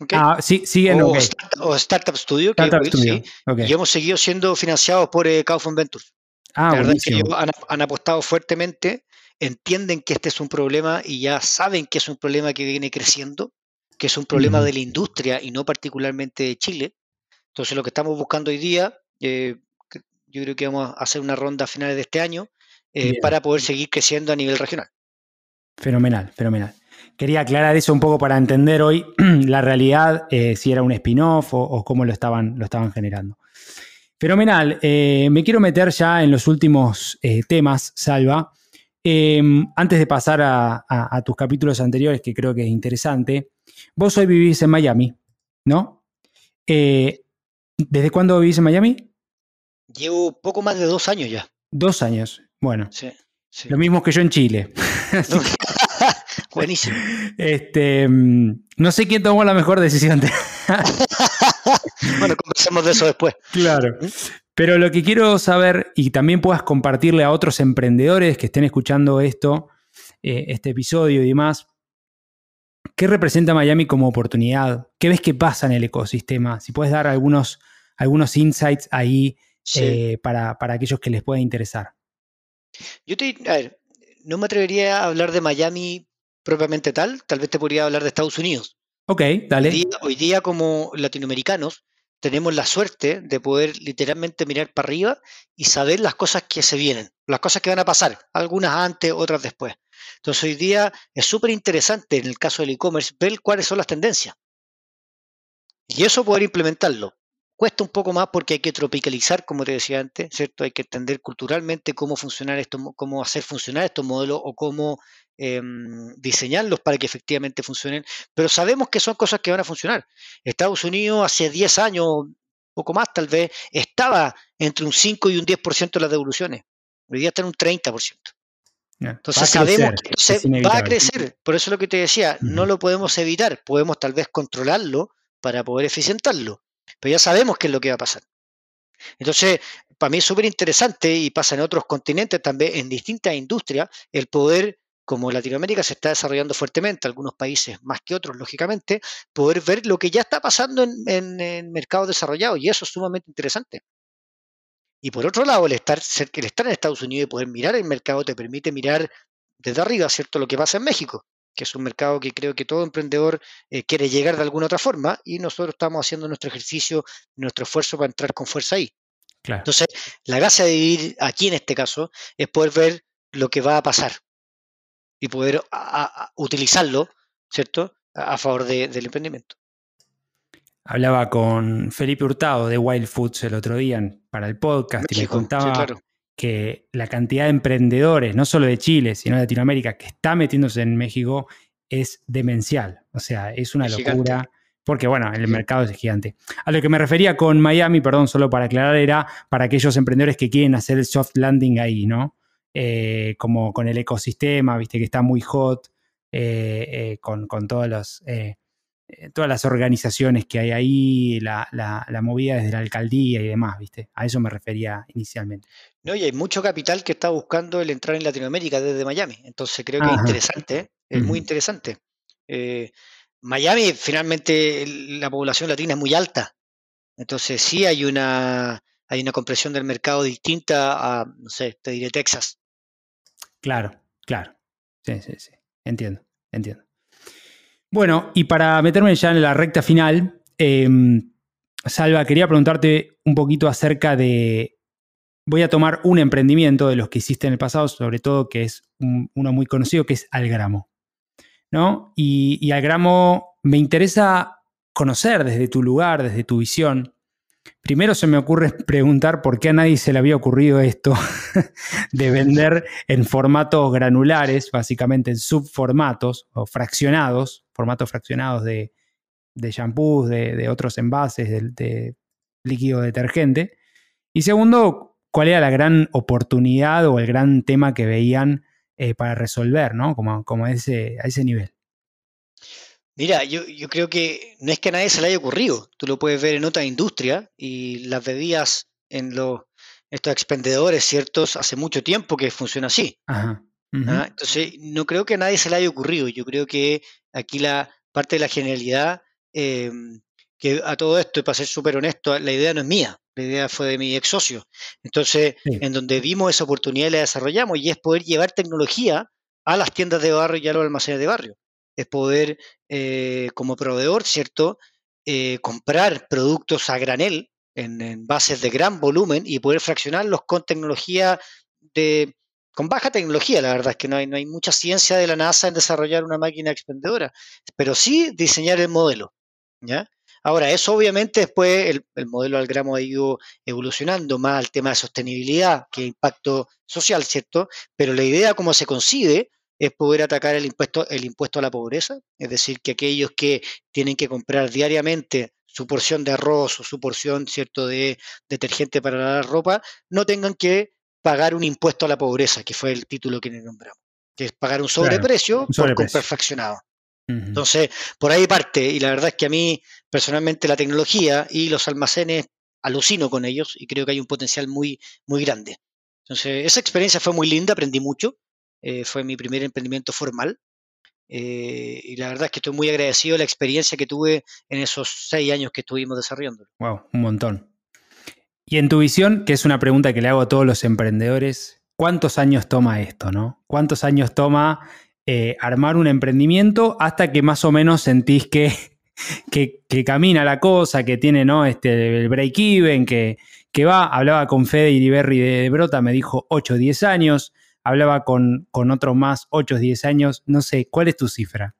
¿okay? Ah, sí, siguen. O, okay. start, o Startup Studio, que Startup es Will, Studio. sí. Okay. Y hemos seguido siendo financiados por eh, Kaufman Ventures. Ah, La verdad es que ellos han, han, apostado fuertemente, entienden que este es un problema y ya saben que es un problema que viene creciendo, que es un problema de la industria y no particularmente de Chile. Entonces, lo que estamos buscando hoy día, eh, yo creo que vamos a hacer una ronda a finales de este año eh, para poder seguir creciendo a nivel regional. Fenomenal, fenomenal. Quería aclarar eso un poco para entender hoy la realidad, eh, si era un spin-off o, o, cómo lo estaban, lo estaban generando. Fenomenal. Eh, me quiero meter ya en los últimos eh, temas, Salva. Em, antes de pasar a, a, a, tus capítulos anteriores, que creo que es interesante, vos hoy vivís en Miami, ¿no? Eh, ¿Desde cuándo vivís en Miami? Llevo poco más de dos años ya. Dos años. Bueno, sí, sí. lo mismo que yo en Chile. Buenísimo. Este, no sé quién tomó la mejor decisión. Bueno, conversemos de eso después. Claro. Pero lo que quiero saber, y también puedas compartirle a otros emprendedores que estén escuchando esto, eh, este episodio y demás, ¿qué representa Miami como oportunidad? ¿Qué ves que pasa en el ecosistema? Si puedes dar algunos, algunos insights ahí sí. eh, para, para aquellos que les pueda interesar. Yo te, a ver, no me atrevería a hablar de Miami propiamente tal, tal vez te podría hablar de Estados Unidos. Ok, dale. Hoy día, hoy día, como latinoamericanos tenemos la suerte de poder literalmente mirar para arriba y saber las cosas que se vienen, las cosas que van a pasar, algunas antes, otras después. Entonces hoy día es súper interesante en el caso del e-commerce ver cuáles son las tendencias. Y eso poder implementarlo. Cuesta un poco más porque hay que tropicalizar, como te decía antes, ¿cierto? Hay que entender culturalmente cómo funcionar esto, cómo hacer funcionar estos modelos o cómo em, diseñarlos para que efectivamente funcionen. Pero sabemos que son cosas que van a funcionar. Estados Unidos hace 10 años, poco más tal vez, estaba entre un 5 y un 10% de las devoluciones. Hoy día está en un 30%. Entonces sabemos que va a crecer. Por eso es lo que te decía, no lo podemos evitar, podemos tal vez controlarlo para poder eficientarlo pero ya sabemos qué es lo que va a pasar. Entonces, para mí es súper interesante y pasa en otros continentes también, en distintas industrias, el poder, como Latinoamérica se está desarrollando fuertemente, algunos países más que otros, lógicamente, poder ver lo que ya está pasando en, mercados desarrollados y eso es sumamente interesante. Y por otro lado, el estar, el estar en Estados Unidos y poder mirar el mercado te permite mirar desde arriba, ¿cierto? Lo que pasa en México que es un mercado que creo que todo emprendedor eh, quiere llegar de alguna otra forma y nosotros estamos haciendo nuestro ejercicio, nuestro esfuerzo para entrar con fuerza ahí. Entonces, la gracia de vivir aquí en este caso es poder ver lo que va a pasar y poder utilizarlo, ¿cierto?, a, favor del emprendimiento. Hablaba con Felipe Hurtado de Wild Foods el otro día para el podcast y me contaba que la cantidad de emprendedores, no solo de Chile, sino de Latinoamérica, que está metiéndose en México es demencial. O sea, es una locura. Porque, bueno, el mercado es gigante. A lo que me refería con Miami, perdón, solo para aclarar, era para aquellos emprendedores que quieren hacer el soft landing ahí, ¿no? Eh, como con el ecosistema, viste que está muy hot, eh, eh, con, con, todos los todas las organizaciones que hay ahí, la, movida desde la alcaldía y demás, ¿viste? A eso me refería inicialmente. No, y hay mucho capital que está buscando el entrar en Latinoamérica desde Miami. Entonces creo que es interesante, ¿eh? es muy interesante. Eh, Miami, finalmente, la población latina es muy alta. Entonces sí hay una, hay una compresión del mercado distinta a, no sé, te diré Texas. Claro, claro. Sí, sí, sí. Entiendo, entiendo. Bueno, y para meterme ya en la recta final, em, Salva, quería preguntarte un poquito acerca de. Voy a tomar un emprendimiento de los que hiciste en el pasado, sobre todo que es uno muy conocido, que es Algramo. ¿no? Y, y Algramo me interesa conocer desde tu lugar, desde tu visión, Primero se me ocurre preguntar por qué a nadie se le había ocurrido esto de vender en formatos granulares, básicamente en subformatos o fraccionados, formatos fraccionados de, de shampoos, de, otros envases, de, líquido detergente. Y segundo, cuál era la gran oportunidad o el gran tema que veían eh, para resolver, ¿no? Como, a ese nivel. Mira, yo, yo, creo que no es que a nadie se le haya ocurrido. Tú lo puedes ver en otra industria y las bebidas en los estos expendedores, ¿ciertos? Hace mucho tiempo que funciona así. ¿ah? Entonces, no creo que a nadie se le haya ocurrido. Yo creo que aquí la parte de la genialidad, em, que a todo esto, y para ser súper honesto, la idea no es mía, la idea fue de mi ex socio. Entonces, en donde vimos esa oportunidad la desarrollamos y es poder llevar tecnología a las tiendas de barrio y a los almacenes de barrio es poder, eh, como proveedor, ¿cierto?, eh, comprar productos a granel en, bases de gran volumen y poder fraccionarlos con tecnología de, con baja tecnología, la verdad es que no hay, no hay mucha ciencia de la NASA en desarrollar una máquina expendedora, pero sí diseñar el modelo, ¿ya? Ahora, eso obviamente después el, el, modelo al gramo ha ido evolucionando más al tema de sostenibilidad que impacto social, ¿cierto? Pero la idea como se concibe es poder atacar el impuesto, el impuesto a la pobreza, es decir, que aquellos que tienen que comprar diariamente su porción de arroz o su porción cierto de detergente para la ropa, no tengan que pagar un impuesto a la pobreza, que fue el título que le nombramos, que es pagar un sobreprecio, por comprar fraccionado. Entonces, por ahí parte, y la verdad es que a mí personalmente la tecnología y los almacenes alucino con ellos y creo que hay un potencial muy, muy grande. Entonces, esa experiencia fue muy linda, aprendí mucho, eh, fue mi primer emprendimiento formal. Eh, y la verdad es que estoy muy agradecido de la experiencia que tuve en esos seis años que estuvimos desarrollándolo. Wow, un montón. Y en tu visión, que es una pregunta que le hago a todos los emprendedores, ¿cuántos años toma esto, no? ¿Cuántos años toma eh, armar un emprendimiento hasta que más o menos sentís que, que, camina la cosa, que tiene ¿no? este, el break-even, que, que va? Hablaba con Fede Iriberri de Brota, me dijo 8 o 10 años hablaba con, con otros más, 8 o 10 años, no sé, ¿cuál es tu cifra?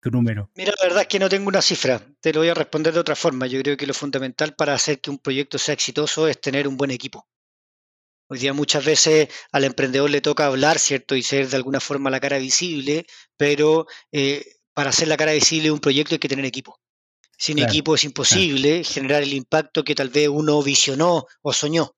Tu número. Mira, la verdad es que no tengo una cifra, te lo voy a responder de otra forma. Yo creo que lo fundamental para hacer que un proyecto sea exitoso es tener un buen equipo. Hoy día muchas veces al emprendedor le toca hablar, ¿cierto? Y ser de alguna forma la cara visible, pero eh, para ser la cara visible de un proyecto hay que tener equipo. Sin equipo es imposible generar el impacto que tal vez uno visionó o soñó.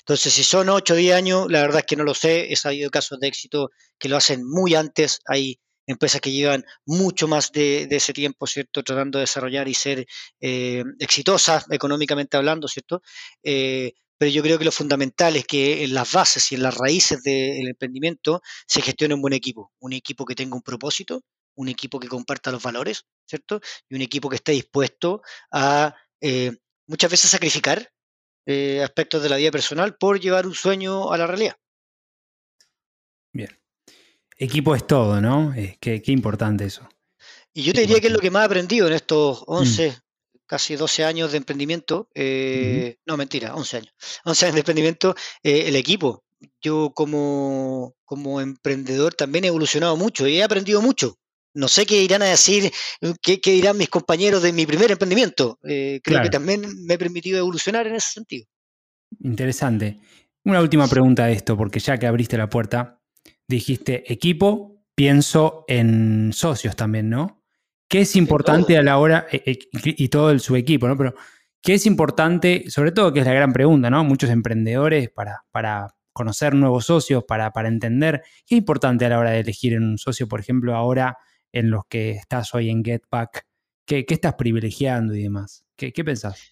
Entonces, si son 8 o 10 años, la verdad es que no lo sé. He sabido casos de éxito que lo hacen muy antes. Hay empresas que llevan mucho más de, ese tiempo, ¿cierto? Tratando de desarrollar y ser eh, exitosas económicamente hablando, ¿cierto? Eh, pero yo creo que lo fundamental es que en las bases y en las raíces del emprendimiento se gestione un buen equipo, un equipo que tenga un propósito, un equipo que comparta los valores, ¿cierto? Y un equipo que esté dispuesto a eh, muchas veces sacrificar eh, aspectos de la vida personal por llevar un sueño a la realidad. Bien. Equipo es todo, ¿no? qué, importante eso. Y yo te diría que es lo que más he aprendido en estos 11, mm. casi 12 años de emprendimiento. Eh, no, mentira, 11 años. 11 años de emprendimiento, el equipo. Yo como, como emprendedor también he evolucionado mucho y he aprendido mucho no sé qué irán a decir, qué, dirán mis compañeros de mi primer emprendimiento. Eh, creo que también me ha permitido evolucionar en ese sentido. Interesante. Una última pregunta de esto, porque ya que abriste la puerta, dijiste equipo, pienso en socios también, ¿no? ¿Qué es importante a la hora, eh, eh, y todo el, su equipo, ¿no? Pero, ¿qué es importante, sobre todo que es la gran pregunta, ¿no? Muchos emprendedores para, para conocer nuevos socios, para, para entender, ¿qué es importante a la hora de elegir un socio, por ejemplo, ahora? En los que estás hoy en Getback? ¿Qué, estás privilegiando y demás? ¿Qué, pensás?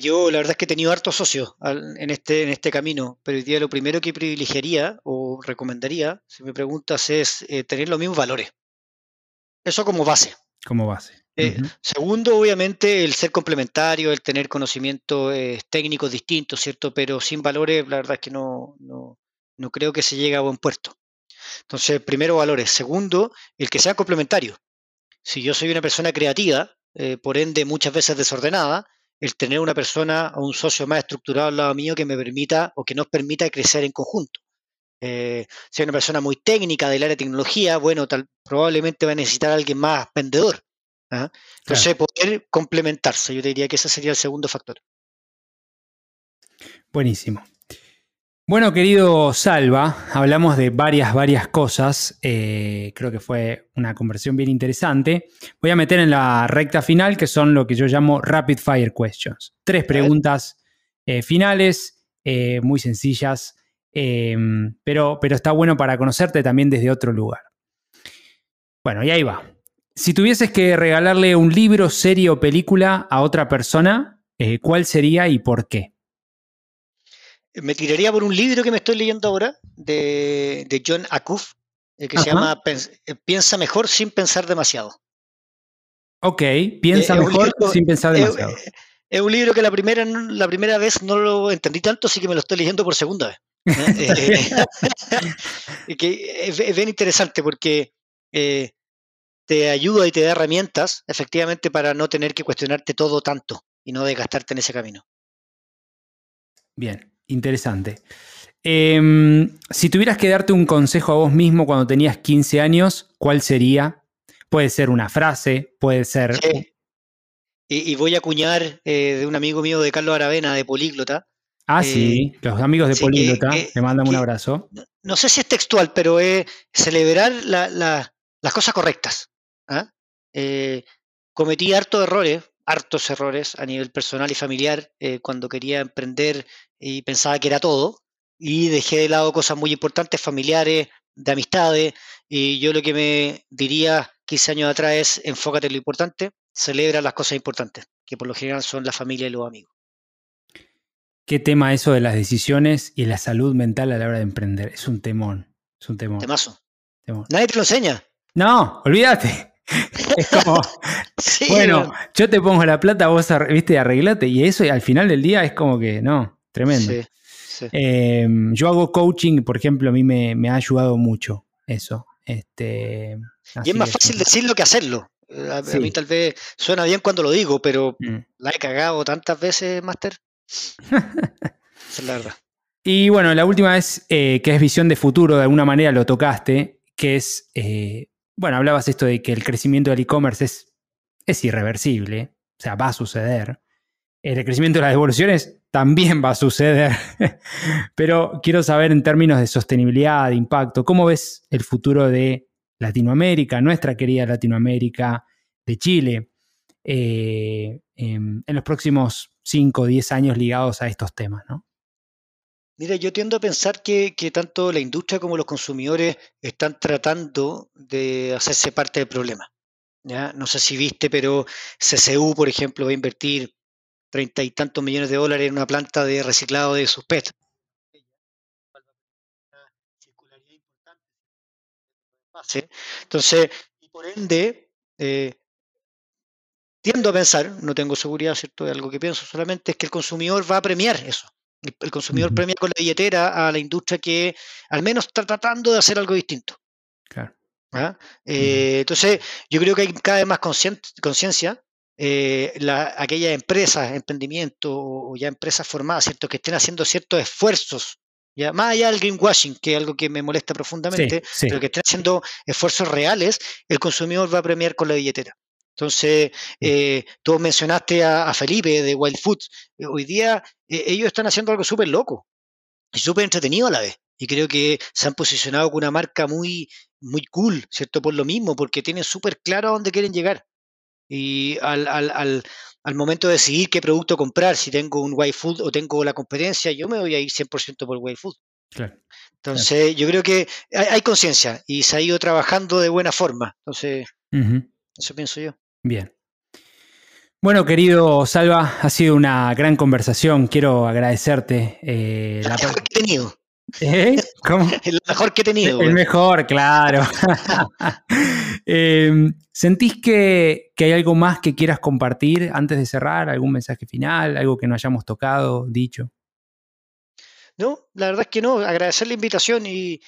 Yo la verdad es que he tenido hartos socios en este, en este camino, pero hoy día lo primero que privilegiaría o recomendaría, si me preguntas, es eh, tener los mismos valores. Eso como base. Como base. Eh, segundo, obviamente, el ser complementario, el tener conocimientos eh, técnicos distintos, ¿cierto? Pero sin valores, la verdad es que no, no, no creo que se llegue a buen puerto. Entonces, primero valores. Segundo, el que sea complementario. Si yo soy una persona creativa, eh, por ende muchas veces desordenada, el tener una persona o un socio más estructurado al lado mío que me permita o que nos permita crecer en conjunto. Eh, si soy una persona muy técnica del área de tecnología, bueno, tal, probablemente va a necesitar a alguien más vendedor. ¿ah? Entonces, poder complementarse, yo diría que ese sería el segundo factor. Buenísimo. Bueno, querido Salva, hablamos de varias, varias cosas. Eh, creo que fue una conversión bien interesante. Voy a meter en la recta final, que son lo que yo llamo rapid fire questions. Tres preguntas eh, finales, eh, muy sencillas, pero, pero está bueno para conocerte también desde otro lugar. Bueno, y ahí va. Si tuvieses que regalarle un libro, serie o película a otra persona, ¿cuál sería y por qué? Me tiraría por un libro que me estoy leyendo ahora de, John Acuff, eh, que se llama eh, Piensa mejor sin pensar demasiado. Ok, piensa mejor sin pensar demasiado. Es, un libro que la primera, la primera vez no lo entendí tanto, así que me lo estoy leyendo por segunda vez. que es, bien interesante porque te ayuda y te da herramientas, efectivamente, para no tener que cuestionarte todo tanto y no desgastarte en ese camino. Bien, Interesante. Em, si tuvieras que darte un consejo a vos mismo cuando tenías 15 años, ¿cuál sería? Puede ser una frase, puede ser... Y, voy a acuñar eh, de un amigo mío de Carlos Aravena, de Políglota. Ah, sí, eh, los amigos de Políglota, te mandan un abrazo. No, sé si es textual, pero es celebrar las cosas correctas. ¿ah? Eh, cometí hartos errores, hartos errores a nivel personal y familiar cuando quería emprender y pensaba que era todo, y dejé de lado cosas muy importantes, familiares, de amistades, y yo lo que me diría 15 años atrás es enfócate en lo importante, celebra las cosas importantes, que por lo general son la familia y los amigos. ¿Qué tema eso de las decisiones y la salud mental a la hora de emprender? Es un temón, es un temón. Temazo. Nadie te lo enseña. No, olvídate. Es como, bueno, yo te pongo la plata, vos, viste, arreglate. Y eso al final del día es como que, no, Tremendo. Em, yo hago coaching, por ejemplo, a mí me, ha ayudado mucho eso. Este, y es más fácil decirlo que hacerlo. Eh, a, mí tal vez suena bien cuando lo digo, pero mm. la he cagado tantas veces, Master. es la verdad. Y bueno, la última vez que es visión de futuro, de alguna manera lo tocaste, que es, bueno, hablabas esto de que el crecimiento del e-commerce es, es irreversible, o sea, va a suceder. El crecimiento de las devoluciones también va a suceder. Pero quiero saber en términos de sostenibilidad, de impacto, ¿cómo ves el futuro de Latinoamérica, nuestra querida Latinoamérica, de Chile, eh, en, los próximos 5 o 10 años ligados a estos temas? ¿no? Mira, yo tiendo a pensar que, tanto la industria como los consumidores están tratando de hacerse parte del problema. ¿ya? No sé si viste, pero CCU, por ejemplo, va a invertir treinta y tantos millones de dólares en una planta de reciclado de sus PET. Entonces, y por ende, eh, tiendo a pensar, no tengo seguridad, ¿cierto? De algo que pienso solamente, es que el consumidor va a premiar eso. El, consumidor premia con la billetera a la industria que al menos está tratando de hacer algo distinto. Claro. ¿Ah? Eh, entonces, yo creo que hay cada vez más conciencia eh, aquellas empresas, emprendimientos o, ya empresas formadas, ¿cierto? Que estén haciendo ciertos esfuerzos, ya más allá del greenwashing, que es algo que me molesta profundamente, pero que estén haciendo esfuerzos reales, el consumidor va a premiar con la billetera. Entonces, eh, tú mencionaste a, Felipe de Wild Foods. Eh, hoy día ellos están haciendo algo súper loco y súper entretenido a la vez. Y creo que se han posicionado con una marca muy, muy cool, ¿cierto? Por lo mismo, porque tienen súper claro a dónde quieren llegar. Y al, al, al, al, momento de decidir qué producto comprar, si tengo un white food o tengo la competencia, yo me voy a ir 100% por white food. Claro. Entonces, yo creo que hay, conciencia y se ha ido trabajando de buena forma. Entonces, eso pienso yo. Bien. Bueno, querido Salva, ha sido una gran conversación. Quiero agradecerte. Eh, la, que he tenido. ¿Eh? El mejor que he tenido. El mejor, claro. Em, ¿Sentís que, hay algo más que quieras compartir antes de cerrar? ¿Algún mensaje final? ¿Algo que no hayamos tocado, dicho? No, la verdad es que no. Agradecer la invitación y,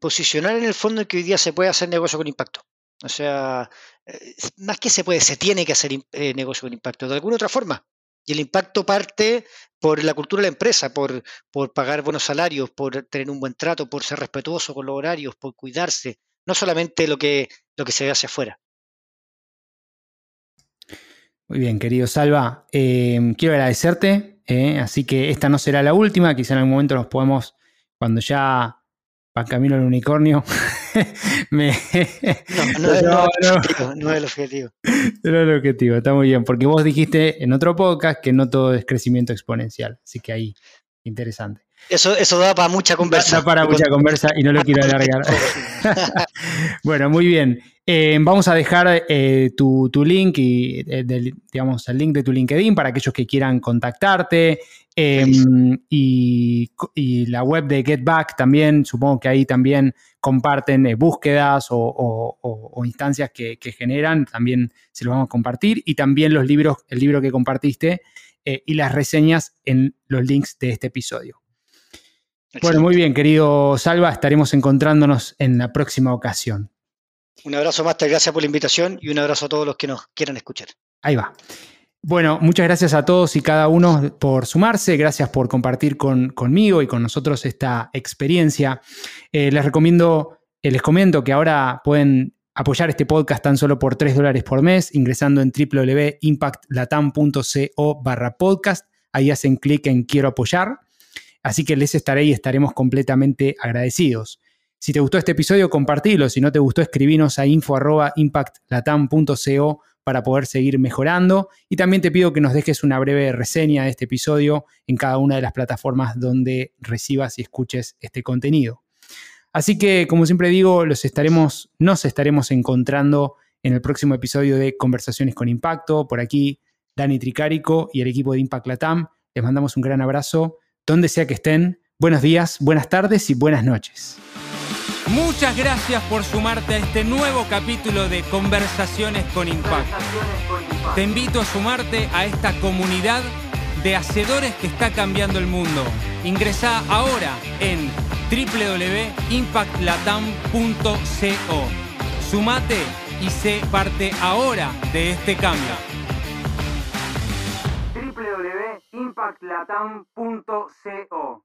posicionar en el fondo que hoy día se puede hacer negocio con impacto. O sea, eh, más que se puede, se tiene que hacer eh, negocio con impacto de alguna otra forma. Y el impacto parte por la cultura de la empresa, por, por pagar buenos salarios, por tener un buen trato, por ser respetuoso con los horarios, por cuidarse, no solamente lo que, lo que se ve hacia afuera. Muy bien, querido Salva. Em, quiero agradecerte, eh, así que esta no será la última, quizá en algún momento nos podemos, cuando ya va camino al unicornio, me... no, no, es el objetivo, no es el objetivo. No es el objetivo, está muy bien, porque vos dijiste en otro podcast que no todo es crecimiento exponencial, así que ahí, interesante. Eso, eso da para mucha conversa. Da para mucha conversa y no lo quiero alargar. bueno, muy bien. Eh, vamos a dejar eh, tu, link y eh, digamos el link de tu LinkedIn para aquellos que quieran contactarte. Em, y, la web de Get Back también, supongo que ahí también comparten búsquedas o, instancias que, que, generan, también se los vamos a compartir. Y también los libros, el libro que compartiste y las reseñas en los links de este episodio. Bueno, muy bien, querido Salva, estaremos encontrándonos en la próxima ocasión. Un abrazo, Master, gracias por la invitación y un abrazo a todos los que nos quieran escuchar. Ahí va. Bueno, muchas gracias a todos y cada uno por sumarse, gracias por compartir conmigo y con nosotros esta experiencia. Eh, les recomiendo, eh, les comento que ahora pueden apoyar este podcast tan solo por 3 dólares por mes ingresando en www.impactlatam.co barra podcast. Ahí hacen clic en quiero apoyar Así que les estaré y estaremos completamente agradecidos. Si te gustó este episodio, compartilo. Si no te gustó, escribinos a info.impactlatam.co para poder seguir mejorando. Y también te pido que nos dejes una breve reseña de este episodio en cada una de las plataformas donde recibas y escuches este contenido. Así que, como siempre digo, los estaremos, nos estaremos encontrando en el próximo episodio de Conversaciones con Impacto. Por aquí, Dani Tricarico y el equipo de Impact Latam. Les mandamos un gran abrazo donde sea que estén. Buenos días, buenas tardes y buenas noches. Muchas gracias por sumarte a este nuevo capítulo de Conversaciones con Impacto. Te invito a sumarte a esta comunidad de hacedores que está cambiando el mundo. Ingresa ahora en www.impactlatam.co. Sumate y sé parte ahora de este cambio www.impactlatam.co